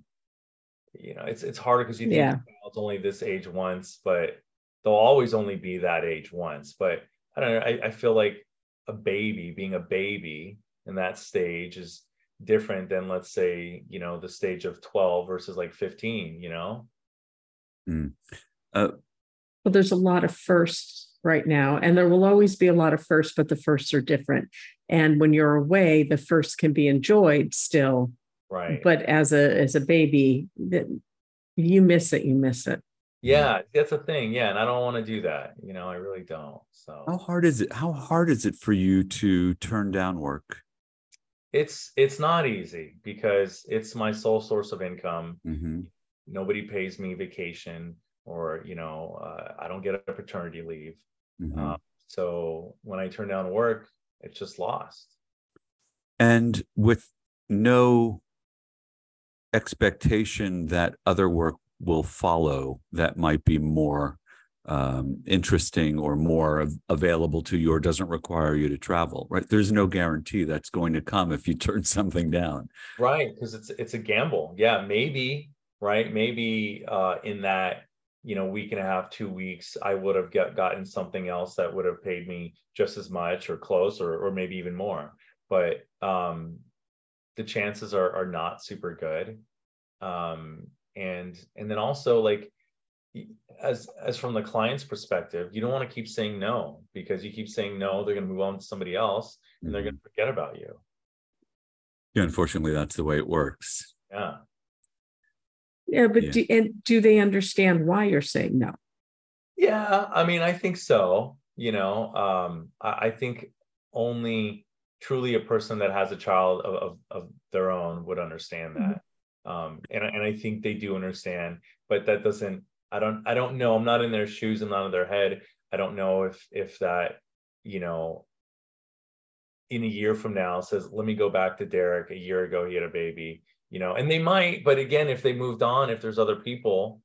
you know it's it's harder because you think yeah. it's only this age once but they'll always only be that age once but i don't know I, I feel like a baby being a baby in that stage is different than let's say you know the stage of 12 versus like 15 you know mm. uh, well, there's a lot of firsts right now, and there will always be a lot of firsts, but the firsts are different. And when you're away, the firsts can be enjoyed still. Right. But as a as a baby, that you miss it, you miss it. Yeah, that's a thing. Yeah, and I don't want to do that. You know, I really don't. So how hard is it? How hard is it for you to turn down work? It's it's not easy because it's my sole source of income. Mm-hmm. Nobody pays me vacation or you know uh, i don't get a paternity leave. Mm-hmm. uh, so when i turn down work it's just lost. And with no expectation that other work will follow that might be more um, interesting or more available to you or doesn't require you to travel right? There's no guarantee that's going to come if you [laughs] turn something down. Right because it's it's a gamble. Yeah maybe right? Maybe uh, in that you know week and a half two weeks i would have get, gotten something else that would have paid me just as much or close or, or maybe even more. But um the chances are are not super good. Um and and then also like as as from the client's perspective you don't want to keep saying no because you keep saying no they're going to move on to somebody else and they're going to forget about you. Yeah unfortunately that's the way it works. Yeah yeah, but yeah. Do, and do they understand why you're saying no? Yeah, I mean, I think so. You know, um, I, I think only truly a person that has a child of, of, of their own would understand mm-hmm. that. um, and and I think they do understand, but that doesn't. I don't. I don't know. I'm not in their shoes. I'm not in their head. I don't know if if that you know in a year from now says let me go back to derek a year ago he had a baby you know and they might but again if they moved on if there's other people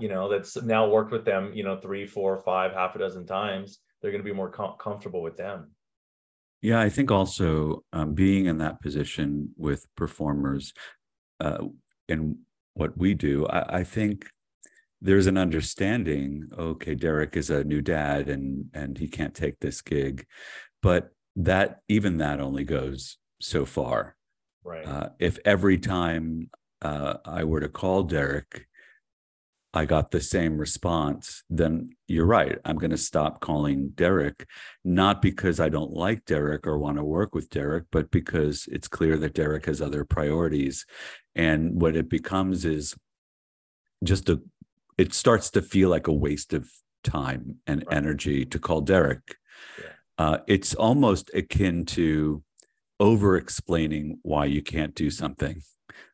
you know that's now worked with them you know three four five half a dozen times they're going to be more com- comfortable with them. Yeah i think also um, being in that position with performers uh, in what we do I, I think there's an understanding okay derek is a new dad and and he can't take this gig but that even that only goes so far right uh, if every time uh, i were to call derek i got the same response then you're right i'm going to stop calling derek not because i don't like derek or want to work with derek but because it's clear that derek has other priorities and what it becomes is just a it starts to feel like a waste of time and right. energy to call Derek. Yeah. Uh, it's almost akin to over explaining why you can't do something.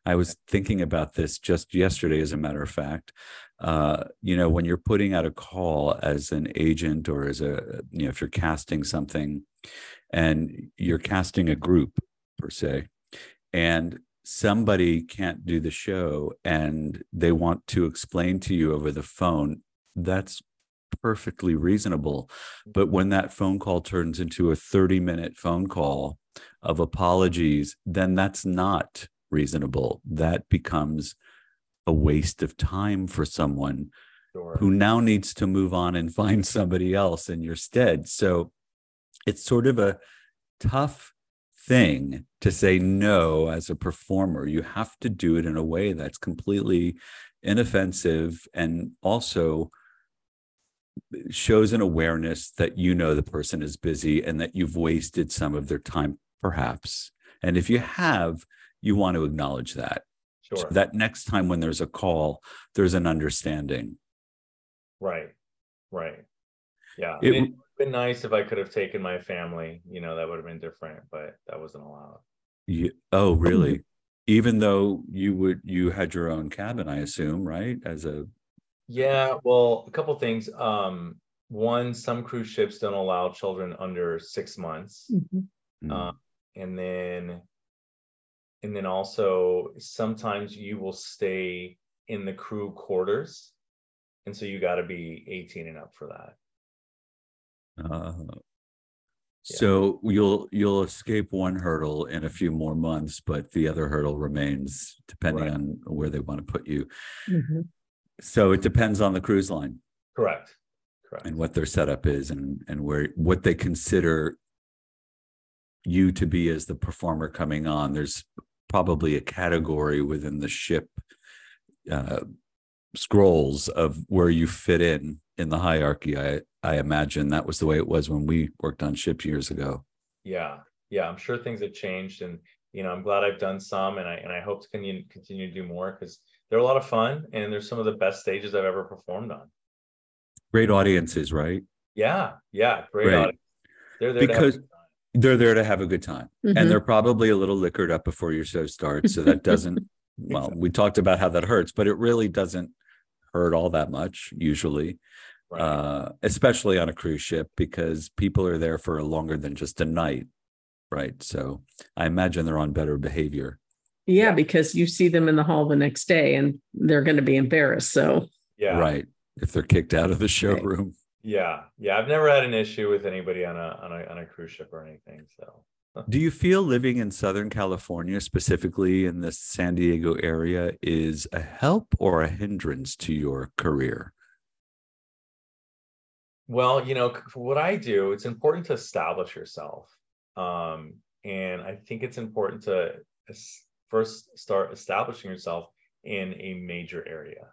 I was thinking about this just yesterday, as a matter of fact. Uh, you know, when you're putting out a call as an agent or as a, you know, if you're casting something and you're casting a group per se, and somebody can't do the show and they want to explain to you over the phone, that's perfectly reasonable. But when that phone call turns into a 30 minute phone call of apologies, then that's not reasonable. That becomes a waste of time for someone sure. who now needs to move on and find somebody else in your stead. So it's sort of a tough thing to say no as a performer. You have to do it in a way that's completely inoffensive and also shows an awareness that you know the person is busy and that you've wasted some of their time, perhaps. And if you have, you want to acknowledge that. Sure. So that next time when there's a call, there's an understanding. Right. Right. Yeah. It, it would have been nice if I could have taken my family. You know, that would have been different, but that wasn't allowed. You, Oh, really? Even though you would, you had your own cabin, I assume, right? As a. Yeah. Well, a couple things. Um, one, some cruise ships don't allow children under six months, mm-hmm. uh, and then, and then also sometimes you will stay in the crew quarters, and so you got to be 18 and up for that. Uh, so you'll you'll escape one hurdle in a few more months, but the other hurdle remains depending right. on where they want to put you. Mm-hmm. So it depends on the cruise line. Correct. Correct. And what their setup is and and where what they consider you to be as the performer coming on. There's probably a category within the ship uh, scrolls of where you fit in in the hierarchy. I I imagine that was the way it was when we worked on ships years ago. Yeah, yeah, I'm sure things have changed, and you know, I'm glad I've done some, and I and I hope to continue continue to do more because they're a lot of fun, and they're some of the best stages I've ever performed on. Great audiences, right? Yeah, yeah, great, great. audience. They're there because they're there to have a good time, mm-hmm. and they're probably a little liquored up before your show starts, so that doesn't. [laughs] well, we talked about how that hurts, but it really doesn't hurt all that much usually right. uh, especially on a cruise ship because people are there for longer than just a night, right? So I imagine they're on better behavior. Yeah, because you see them in the hall the next day and they're going to be embarrassed. So yeah, right. If they're kicked out of the showroom. Yeah, yeah. I've never had an issue with anybody on a on a on a cruise ship or anything. So do you feel living in Southern California, specifically in the San Diego area, is a help or a hindrance to your career? Well, you know, what I do, it's important to establish yourself. Um, and I think it's important to first start establishing yourself in a major area.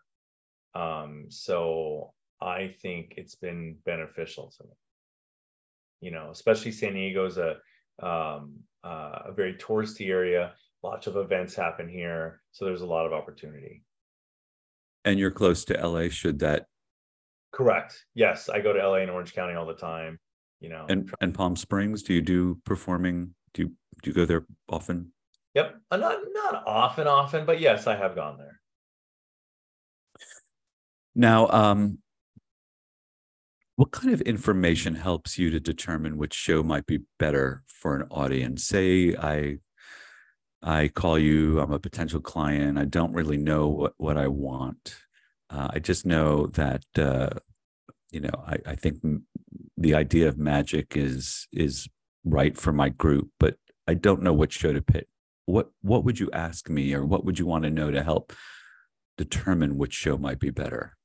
Um, so I think it's been beneficial to me. You know, especially San Diego is a um, uh, a very touristy area. Lots of events happen here, so there's a lot of opportunity. And you're close to LA. Should that Correct. Yes, I go to LA and Orange County all the time. You know, and and Palm Springs. Do you do performing? Do you do you go there often? Yep. Uh, Not not often, often, but yes, I have gone there. Now, um, what kind of information helps you to determine which show might be better for an audience? Say I I call you, I'm a potential client, I don't really know what, what I want. Uh, I just know that uh, you know, I, I think m- the idea of magic is is right for my group, but I don't know what show to pick. What what would you ask me or what would you want to know to help determine which show might be better?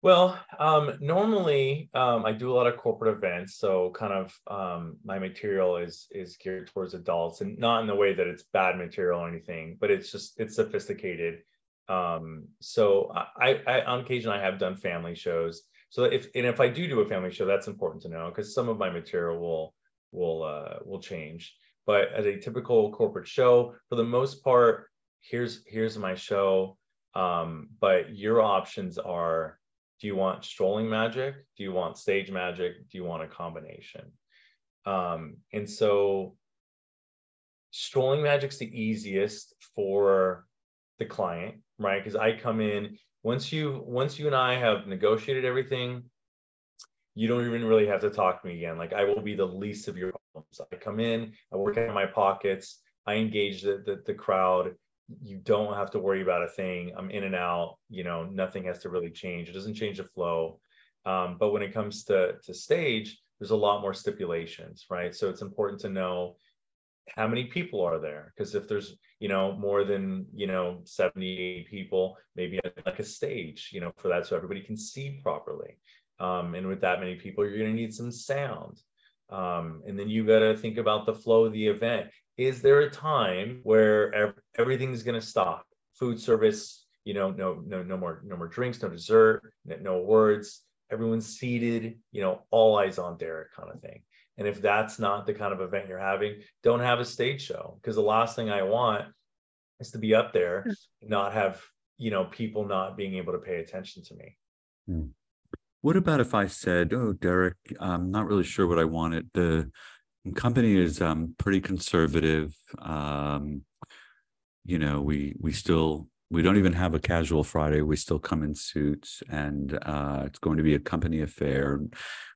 Well, um, normally um, I do a lot of corporate events, so kind of um, my material is is geared towards adults, and not in the way that it's bad material or anything, but it's just it's sophisticated. Um, so I, I on occasion I have done family shows. So if and if I do do a family show, that's important to know because some of my material will will uh, will change. But as a typical corporate show, for the most part, here's here's my show. Um, but your options are do you want strolling magic? Do you want stage magic? Do you want a combination? Um, and so strolling magic's the easiest for the client right? Because i come in once you once you and i have negotiated everything you don't even really have to talk to me again. Like i will be the least of your problems. I come in i work out of my pockets i engage the, the, the crowd you don't have to worry about a thing. I'm in and out. You know, nothing has to really change. It doesn't change the flow. Um, but when it comes to to stage, there's a lot more stipulations, right? So it's important to know how many people are there because if there's you know more than you know 70 people maybe like a stage you know for that so everybody can see properly um, and with that many people you're going to need some sound um, and then you got to think about the flow of the event is there a time where ev- everything's going to stop? Food service you know no no no more no more drinks no dessert no, no words. Everyone's seated you know all eyes on derek kind of thing. And if that's not the kind of event you're having don't have a stage show. Because the last thing i want is to be up there hmm. not have you know people not being able to pay attention to me. Hmm. What about if I said, "Oh, Derek, I'm not really sure what I wanted. The company is um, pretty conservative. Um, you know, we we still we don't even have a casual Friday. We still come in suits, and uh, it's going to be a company affair.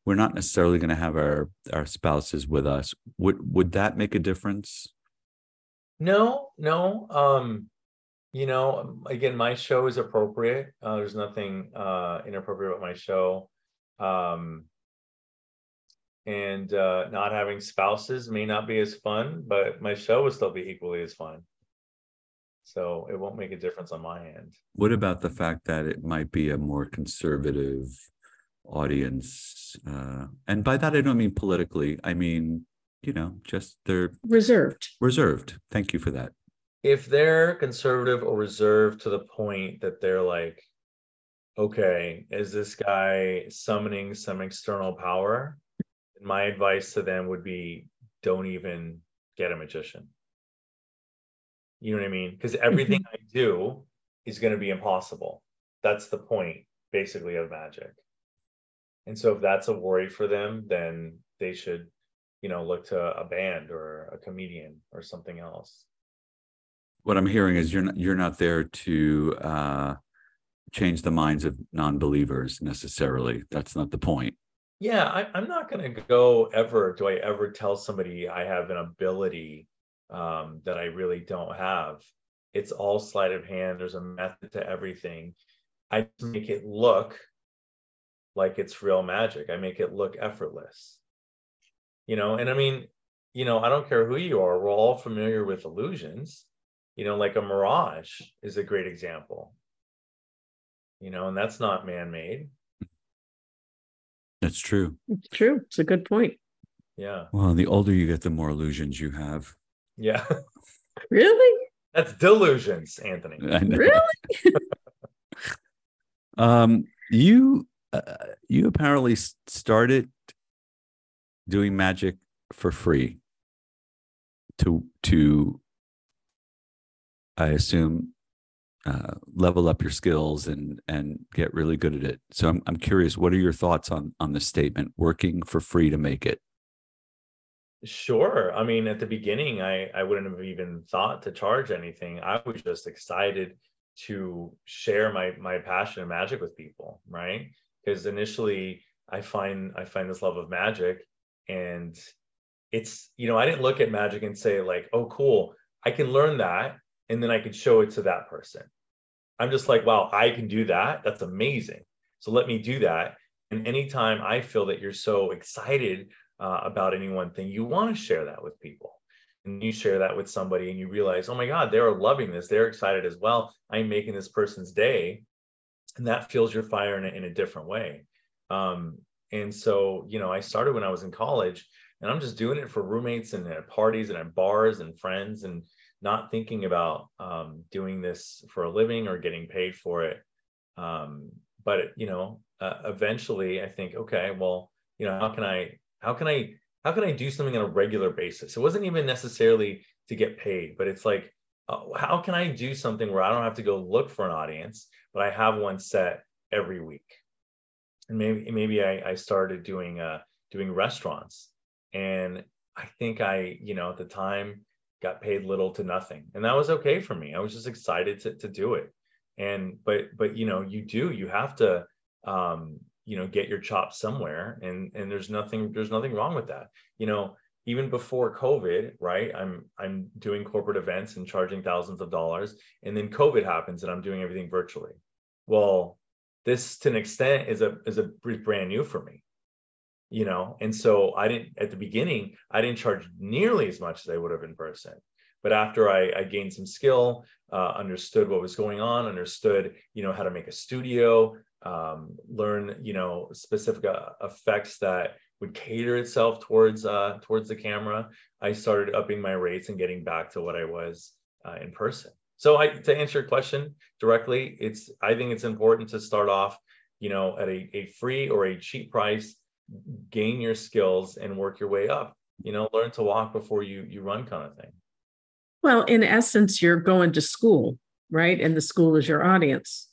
We're not necessarily going to have our our spouses with us. Would would that make a difference? No, no. Um, you know, again, my show is appropriate. Uh, there's nothing uh, inappropriate with my show. Um, and uh, not having spouses may not be as fun, but my show will still be equally as fun. So it won't make a difference on my end. What about the fact that it might be a more conservative audience? Uh, and by that, I don't mean politically. I mean, you know, just they're Reserved. reserved. Thank you for that. If they're conservative or reserved to the point that they're like, okay, is this guy summoning some external power? My advice to them would be don't even get a magician. You know what I mean? Because everything I do is going to be impossible. That's the point, basically, of magic. And so, if that's a worry for them, then they should, you know, look to a band or a comedian or something else. What I'm hearing is you're not, you're not there to uh, change the minds of non-believers necessarily. That's not the point. Yeah, I, I'm not going to go ever. Do I ever tell somebody I have an ability um, that I really don't have? It's all sleight of hand. There's a method to everything. I make it look like it's real magic. I make it look effortless. You know, and I mean, you know, I don't care who you are. We're all familiar with illusions. You know, like a mirage is a great example. You know, and that's not man-made. That's true. It's true. It's a good point. Yeah. Well, the older you get, the more illusions you have. Yeah. Really? That's delusions, Anthony. Really? [laughs] Um, you uh, you apparently started doing magic for free to to I assume uh, level up your skills and and get really good at it. So I'm I'm curious, what are your thoughts on on the statement? Working for free to make it. Sure. I mean, at the beginning, I, I wouldn't have even thought to charge anything. I was just excited to share my my passion and magic with people, right? Because initially I find I find this love of magic and it's you know, I didn't look at magic and say like, "Oh cool, I can learn that and then I could show it to that person." I'm just like, "Wow, I can do that. That's amazing." So let me do that. And anytime I feel that you're so excited uh, about any one thing, you want to share that with people. And you share that with somebody and you realize, oh my God, they're loving this. They're excited as well. I'm making this person's day. And that fuels your fire in a, in a different way. Um, and so, you know, I started when I was in college and I'm just doing it for roommates and at parties and at bars and friends and not thinking about um, doing this for a living or getting paid for it. Um, but, you know, uh, eventually I think, okay, well, you know, how can I how can i how can i do something on a regular basis? It wasn't even necessarily to get paid but it's like uh, how can i do something where i don't have to go look for an audience but i have one set every week? And maybe maybe i, I started doing uh doing restaurants. And i think i you know at the time got paid little to nothing. And that was okay for me. I was just excited to, to do it. And but but you know you do you have to um you know get your chops somewhere. And and there's nothing there's nothing wrong with that. You know even before covid right i'm i'm doing corporate events and charging thousands of dollars. And then covid happens and i'm doing everything virtually. Well this to an extent is a is a brand new for me you know and so i didn't at the beginning i didn't charge nearly as much as i would have in person but after I, I gained some skill, uh, understood what was going on, understood you know how to make a studio, um, learn you know specific uh, effects that would cater itself towards uh, towards the camera, I started upping my rates and getting back to what I was uh, in person. So I, to answer your question directly, it's I think it's important to start off, you know, at a, a free or a cheap price, gain your skills and work your way up. You know, learn to walk before you you run kind of thing. Well, in essence, you're going to school, right? And the school is your audience.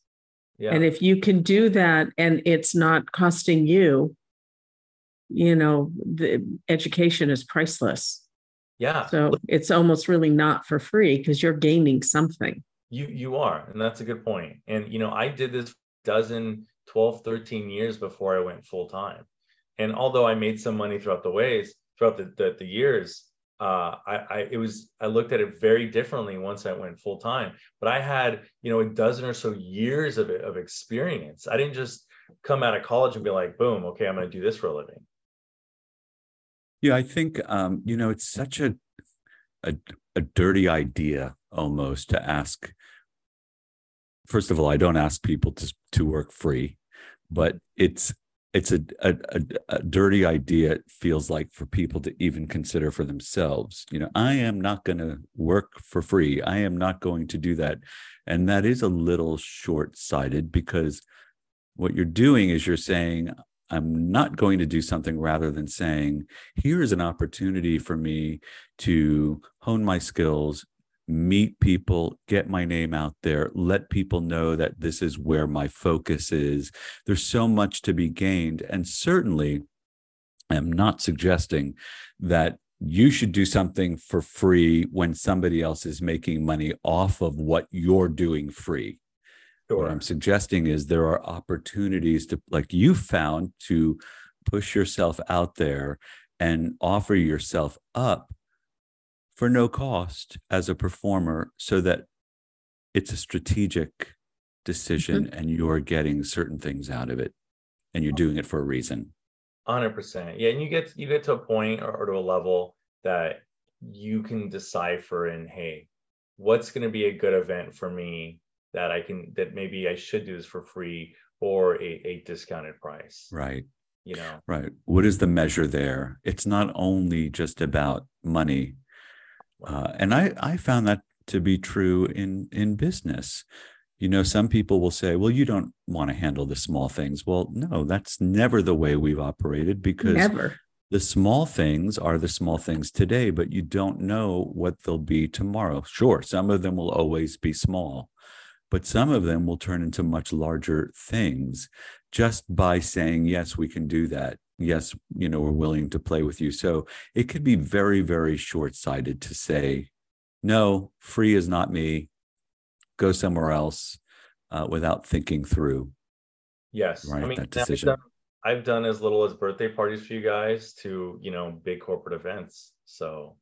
Yeah. And if you can do that and it's not costing you, you know, the education is priceless. Yeah. So it's almost really not for free because you're gaining something. You you are, and that's a good point. And you know, I did this dozen, 12, 13 years before I went full time. And although I made some money throughout the ways, throughout the, the, the years, uh, I, I it was I looked at it very differently once I went full time. But I had you know a dozen or so years of of experience. I didn't just come out of college and be like, boom, okay, I'm going to do this for a living. Yeah, I think um, you know it's such a, a a dirty idea almost to ask. First of all, I don't ask people to to work free, but it's it's a, a, a, a, dirty idea it feels like for people to even consider for themselves. You know i am not going to work for free. I am not going to do that. And that is a little short-sighted because what you're doing is you're saying i'm not going to do something rather than saying here is an opportunity for me to hone my skills meet people, get my name out there, let people know that this is where my focus is. There's so much to be gained. And certainly, I'm not suggesting that you should do something for free when somebody else is making money off of what you're doing free. Sure. What I'm suggesting is there are opportunities to, like you found, to push yourself out there and offer yourself up for no cost as a performer so that it's a strategic decision mm-hmm. and you're getting certain things out of it and you're doing it for a reason. 100% yeah and you get you get to a point or, or to a level that you can decipher and hey what's going to be a good event for me that i can that maybe i should do this for free or a, a discounted price right. you know? Right. What is the measure there? It's not only just about money uh, and I, I found that to be true in, in business. You know, some people will say, well, you don't want to handle the small things. Well, no, that's never the way we've operated because never. the small things are the small things today, but you don't know what they'll be tomorrow. Sure, some of them will always be small, but some of them will turn into much larger things just by saying, yes, we can do that. Yes you know we're willing to play with you so it could be very very short-sighted to say no free is not me go somewhere else uh, without thinking through Yes. Right, I mean, that I've decision. done, I've done as little as birthday parties for you guys to, you know, big corporate events. So,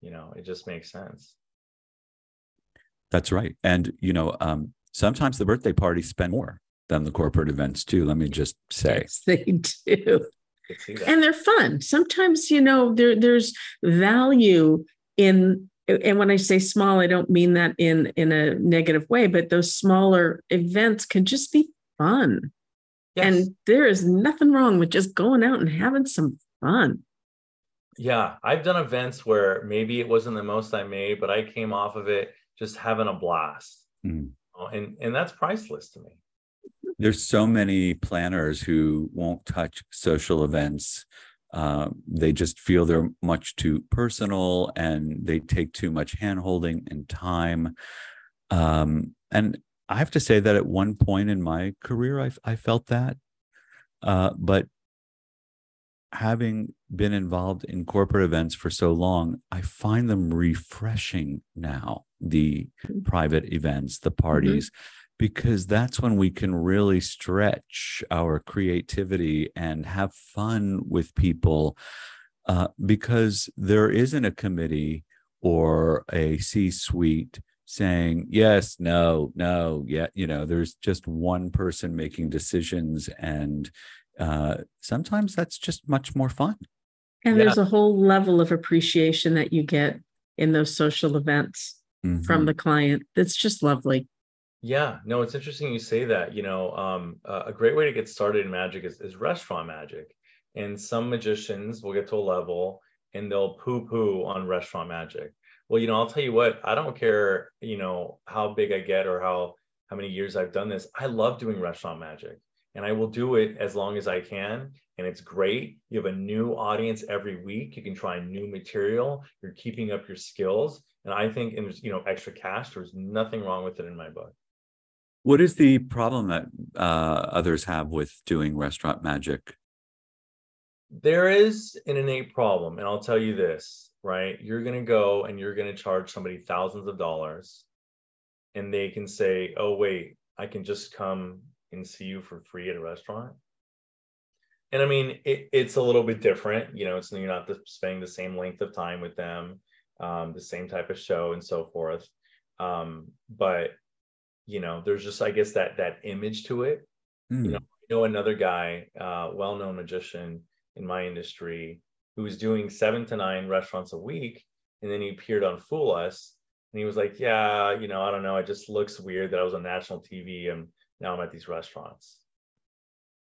you know, it just makes sense. that's right and you know um, sometimes the birthday parties spend more than the corporate events too let me just say Yes, they do. Could see that. and they're fun. Sometimes, you know, there there's value in and when I say small, I don't mean that in in a negative way, but those smaller events can just be fun. Yes. And there is nothing wrong with just going out and having some fun. yeah, I've done events where maybe it wasn't the most I made, but I came off of it just having a blast. Mhm. Oh, And and that's priceless to me. There's so many planners who won't touch social events. Uh, they just feel they're much too personal and they take too much handholding and time. Um, and i have to say that at one point in my career i, I felt that. Uh, but having been involved in corporate events for so long i find them refreshing now the private events the parties because that's when we can really stretch our creativity and have fun with people uh, because there isn't a committee or a C suite saying yes, no, no, yeah. You know, there's just one person making decisions. And uh, sometimes that's just much more fun. And Yeah. there's a whole level of appreciation that you get in those social events from Mhm. the client. That's just lovely. Yeah, no, it's interesting you say that. You know, um, a great way to get started in magic is, is restaurant magic. And some magicians will get to a level and they'll poo poo on restaurant magic. Well, you know, I'll tell you what, I don't care, you know, how big I get or how how many years I've done this. I love doing restaurant magic and I will do it as long as I can. And it's great. You have a new audience every week. You can try new material. You're keeping up your skills. And I think, and there's, you know, extra cash, there's nothing wrong with it in my book. What is the problem that uh, others have with doing restaurant magic? there is an innate problem and i'll tell you this right you're going to go and you're going to charge somebody thousands of dollars and they can say oh wait i can just come and see you for free at a restaurant and i mean it, it's a little bit different you know it's you're not spending the same length of time with them um, the same type of show and so forth um, but you know there's just i guess that that image to it You know, I know another guy, uh, well-known magician in my industry, who was doing seven to nine restaurants a week, and then he appeared on Fool Us, and he was like, "Yeah, you know, I don't know, it just looks weird that I was on national TV and now I'm at these restaurants."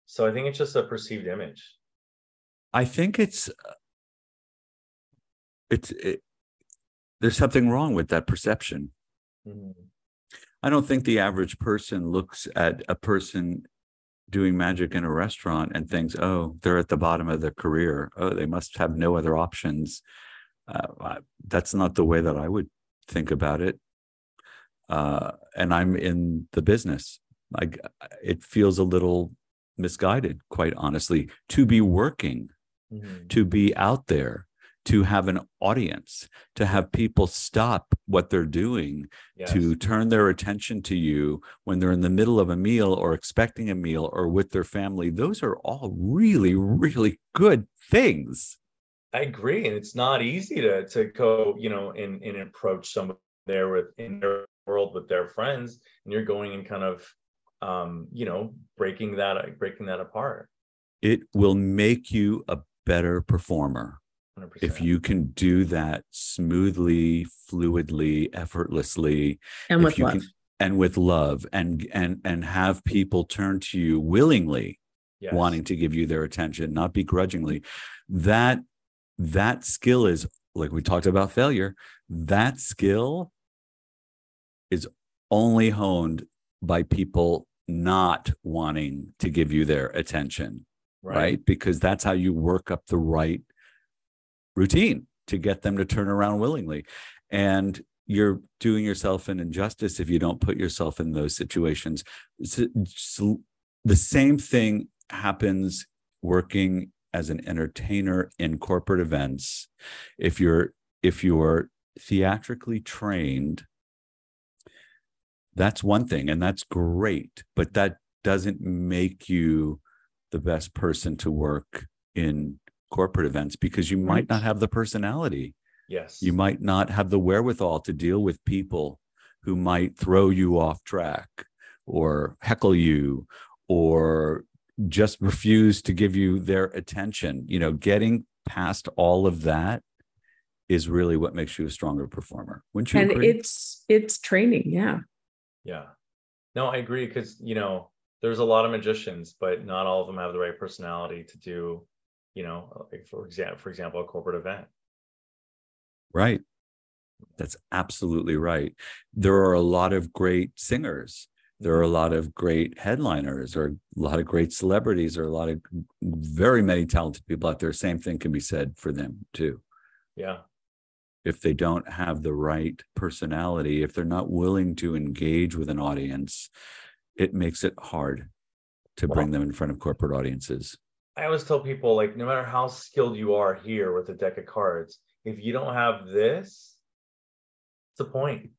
So I think it's just a perceived image. I think it's uh, it's it, there's something wrong with that perception. Mhm. I don't think the average person looks at a person doing magic in a restaurant and thinks, "Oh, they're at the bottom of their career. Oh, they must have no other options." Uh, I, that's not the way that I would think about it. Uh, and I'm in the business. Like it feels a little misguided, quite honestly, to be working Mhm. to be out there, to have an audience, to have people stop what they're doing, Yes. to turn their attention to you when they're in the middle of a meal or expecting a meal or with their family. Those are all really, really good things. I agree, and it's not easy to to go, you know, and and approach somebody there with in their world with their friends, and you're going and kind of, um, you know, breaking that breaking that apart. It will make you a better performer 100%. if you can do that smoothly, fluidly, effortlessly. And with love. can- and with love and and and have people turn to you willingly yes. wanting to give you their attention, not begrudgingly. That that skill is like we talked about failure. That skill is only honed by people not wanting to give you their attention, right? Because that's how you work up the right routine to get them to turn around willingly. And you're doing yourself an injustice if you don't put yourself in those situations. The same thing happens working as an entertainer in corporate events, if you're if you're theatrically trained, that's one thing, and that's great, but that doesn't make you the best person to work in corporate events because you might not have the personality. Yes. You might not have the wherewithal to deal with people who might throw you off track or heckle you or just refuse to give you their attention. You know, getting past all of that is really what makes you a stronger performer. Wouldn't you and agree? it's it's training yeah Yeah. No, I agree because you know there's a lot of magicians, but not all of them have the right personality to do, you know, like for example, for example, a corporate event. Right. That's absolutely right. There are a lot of great singers. There are a lot of great headliners or a lot of great celebrities or a lot of very many talented people out there. Same thing can be said for them too. Yeah. If they don't have the right personality, if they're not willing to engage with an audience, it makes it hard to bring them in front of corporate audiences. I always tell people like no matter how skilled you are here with a deck of cards, if you don't have this, it's a point.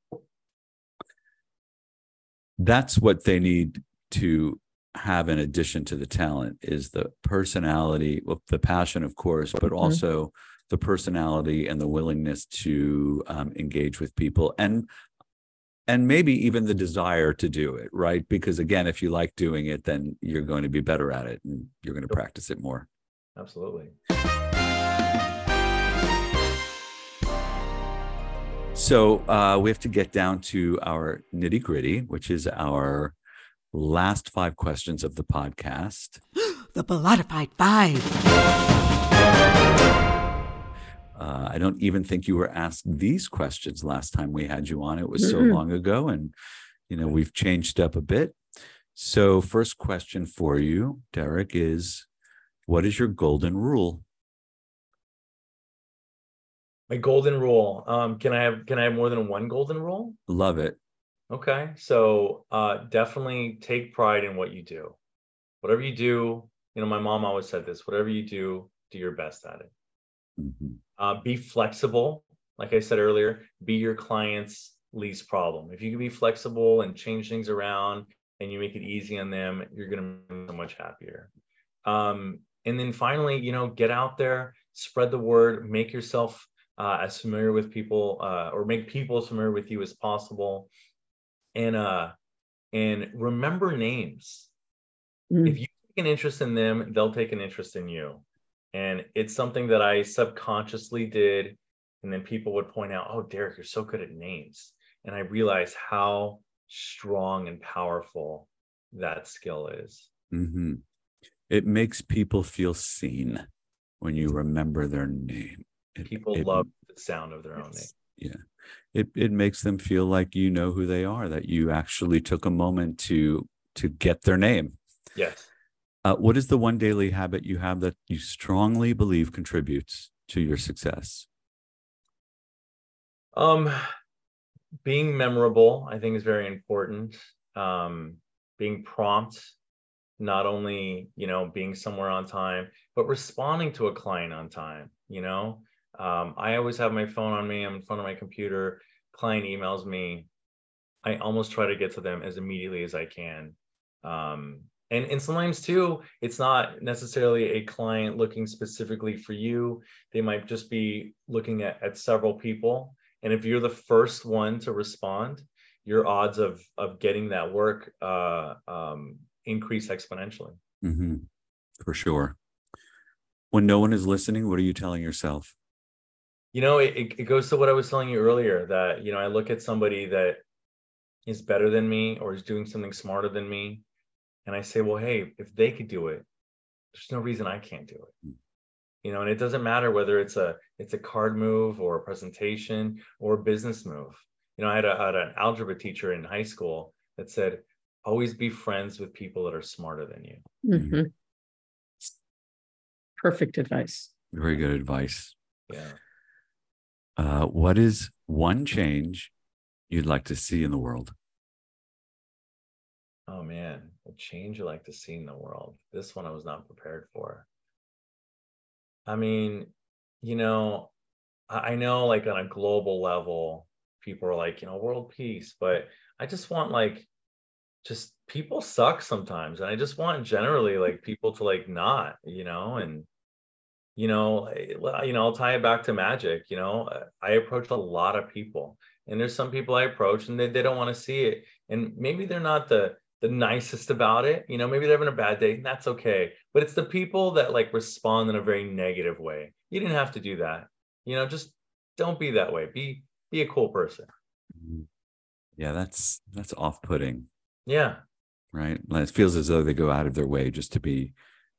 that's what they need to have in addition to the talent is the personality well, the passion of course but Mhm. also the personality and the willingness to um, engage with people and and maybe even the desire to do it right because again if you like doing it then you're going to be better at it and you're going to practice it more Absolutely. So uh, we have to get down to our nitty gritty, which is our last five questions of the podcast. [gasps] The Belatified Five. Uh, I don't even think you were asked these questions last time we had you on. It was so long ago, and you know we've changed up a bit. So, first question for you, Derek, is what is your golden rule? My golden rule. Um, can I have can I have more than one golden rule? Love it. Okay. So uh definitely take pride in what you do. Whatever you do, you know, my mom always said this, whatever you do, do your best at it. Mhm. Uh, be flexible. Like I said earlier, be your client's least problem. If you can be flexible and change things around and you make it easy on them, you're going to be so much happier. Um, and then finally, you know, get out there, spread the word, make yourself uh, as familiar with people uh, or make people as familiar with you as possible. And uh, and remember names Mm. if you take an interest in them, they'll take an interest in you. And it's something that I subconsciously did. And then people would point out, oh, Derek, you're so good at names. And I realized how strong and powerful that skill is. Mhm. It makes people feel seen when you remember their name. It- People it- love the sound of their own name. Yeah. It it makes them feel like you know who they are, that you actually took a moment to to get their name. Yes. Uh, what is the one daily habit you have that you strongly believe contributes to your success? Um, being memorable, I think, is very important. Um, being prompt, not only you know being somewhere on time, but responding to a client on time. You know, um, I always have my phone on me. I'm in front of my computer. Client emails me. I almost try to get to them as immediately as I can. Um, and and sometimes too, it's not necessarily a client looking specifically for you. They might just be looking at, at several people and if you're the first one to respond your odds of of getting that work uh, um, increase exponentially hmm For sure. When no one is listening, what are you telling yourself? you know it it goes to what i was telling you earlier that you know i look at somebody that is better than me or is doing something smarter than me and i say well hey if they could do it there's no reason i can't do it you know and it doesn't matter whether it's a it's a card move or a presentation or a business move you know i had, a, I had an algebra teacher in high school that said always be friends with people that are smarter than you Mhm. Perfect advice. Very good advice. yeah Uh, what is one change you'd like to see in the world? Oh man a change you like to see in the world this one i was not prepared for I mean, you know, I know like on a global level, people are like, you know, world peace, but I just want like just people suck sometimes. And I just want generally like people to like not, you know, and you know, well, you know, I'll tie it back to magic, you know. uh, I approach a lot of people and there's some people I approach and they, they don't want to see it. And maybe they're not the the nicest about it, you know, maybe they're having a bad day, and that's okay. But it's the people that like respond in a very negative way. You didn't have to do that. You know, just don't be that way. Be be a cool person. Mhm. Yeah, that's that's off-putting, Yeah. right? It feels as though they go out of their way just to be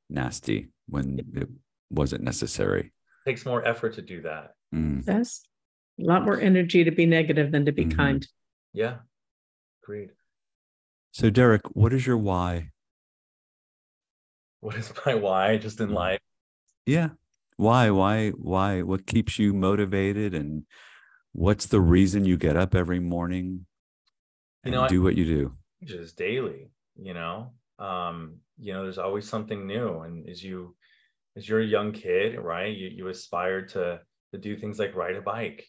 nasty when it wasn't necessary. Takes more effort to do that. Mm. Yes. A lot more energy to be negative than to be Mhm. kind. Yeah. Agreed. So, Derek, what is your why? What is my why just in Mhm. life? Yeah. Why? Why? Why? What keeps you motivated? And what's the reason you get up every morning You and know, I- do what you do? just daily you know um you know there's always something new and as you as you're a young kid right you, you aspire to to do things like ride a bike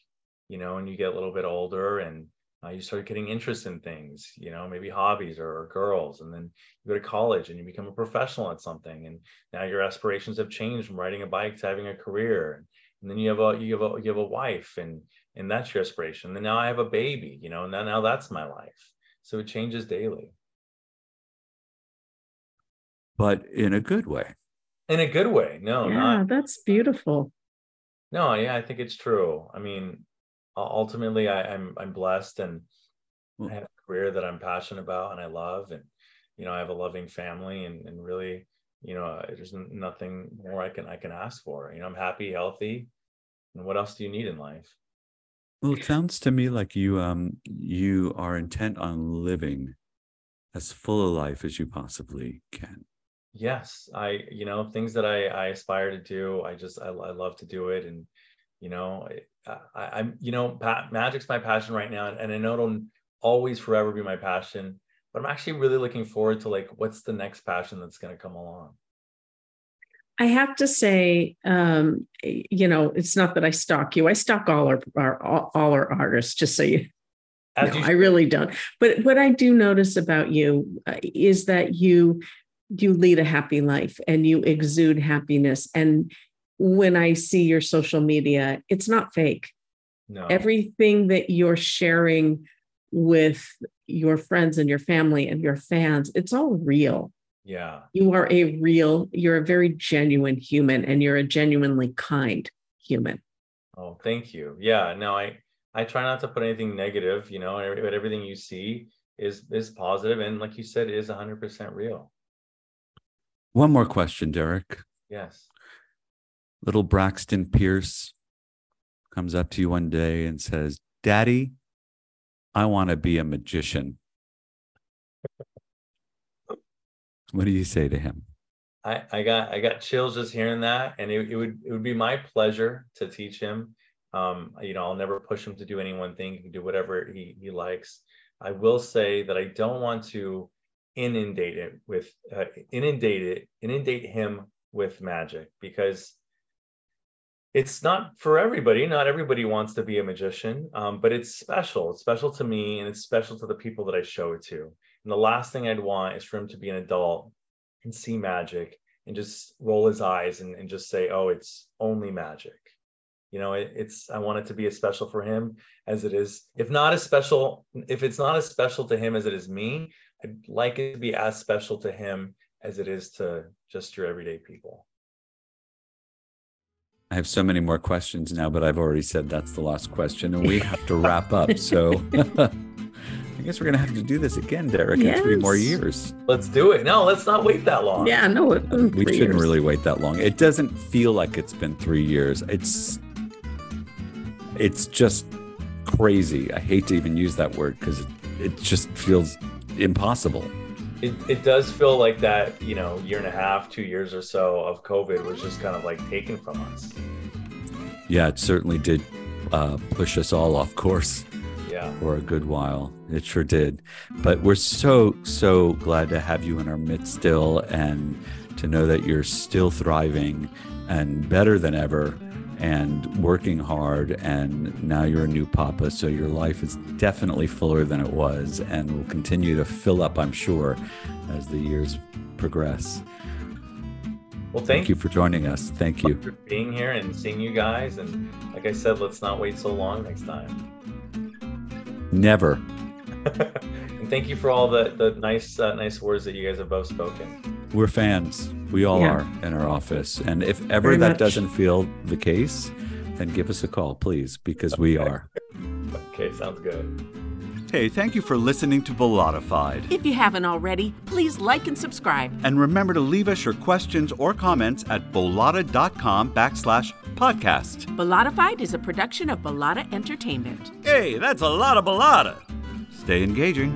you know and you get a little bit older and uh, you start getting interest in things you know maybe hobbies or, or girls and then you go to college and you become a professional at something and now your aspirations have changed from riding a bike to having a career and then you have a you have a you have a wife and and that's your aspiration and then now i have a baby you know and now, now that's my life so it changes daily But in a good way. in a good way. No, yeah, not that's beautiful. no. Yeah, I think it's true. I mean, u- ultimately, I, I'm I'm blessed and Well- I have a career that I'm passionate about and I love, and you know, I have a loving family, and and really, you know, there's nothing more I can I can ask for. You know, I'm happy, healthy, and what else do you need in life? Well, it sounds to me like you um you are intent on living as full a life as you possibly can. yes i you know things that i i aspire to do i just i, I love to do it and you know I i'm you know pa- magic's my passion right now and i know it'll always forever be my passion but i'm actually really looking forward to like what's the next passion that's going to come along I have to say, um, you know, it's not that I stalk you. I stalk all our, our all, all our artists, just so you no, you I really don't. But what I do notice about you uh, is that you you lead a happy life and you exude happiness. And when I see your social media, it's not fake. no Everything that you're sharing with your friends and your family and your fans, it's all real. yeah You are a real, you're a very genuine human and you're a genuinely kind human. oh thank you yeah no i i try not to put anything negative you know but everything you see is is positive and like you said is 100% real One more question, Derek. yes Little Braxton Pierce comes up to you one day and says, Daddy, I want to be a magician. what do you say to him? I, I got I got chills just hearing that, and it, it would it would be my pleasure to teach him. Um, you know, I'll never push him to do any one thing. He can do whatever he he likes. I will say that I don't want to inundate it with uh, inundate it inundate him with magic because it's not for everybody. Not everybody wants to be a magician, um, but it's special. It's special to me, and it's special to the people that I show it to. And the last thing I'd want is for him to be an adult and see magic and just roll his eyes and, and just say, oh, it's only magic. You know, it, it's, I want it to be as special for him as it is, if not as special, if it's not as special to him as it is me, I'd like it to be as special to him as it is to just your everyday people. I have so many more questions now, but I've already said that's the last question, and we have to wrap up. [laughs] So [laughs] I guess we're going to have to do this again, Derek, in three more years. Let's do it. No, let's not wait that long. Yeah, no, it, We shouldn't years. really wait that long. It doesn't feel like it's been three years. It's it's just crazy. I hate to even use that word because it, it just feels impossible. It, it does feel like that, you know, year and a half, two years or so of COVID was just kind of like taken from us. Yeah, it certainly did uh, push us all off course Yeah. for a good while. It sure did. But we're so, so glad to have you in our midst still. And to know that you're still thriving and better than ever and working hard and now you're a new papa so your life is definitely fuller than it was and will continue to fill up i'm sure as the years progress Well, thank, thank, you for joining us thank you for being here and seeing you guys. And like I said, let's not wait so long next time. never [laughs] [laughs] and thank you for all the the nice uh, nice words that you guys have both spoken. we're fans we all Yeah. are in our office and if ever Very that much. doesn't feel the case then give us a call please because we are Okay, sounds good. Hey, thank you for listening to Bellatified. If you haven't already, please like and subscribe. And remember to leave us your questions or comments at bollotta.com backslash podcast. Bellatified is a production of Bollotta Entertainment. Hey, that's a lot of Bollotta. Stay engaging.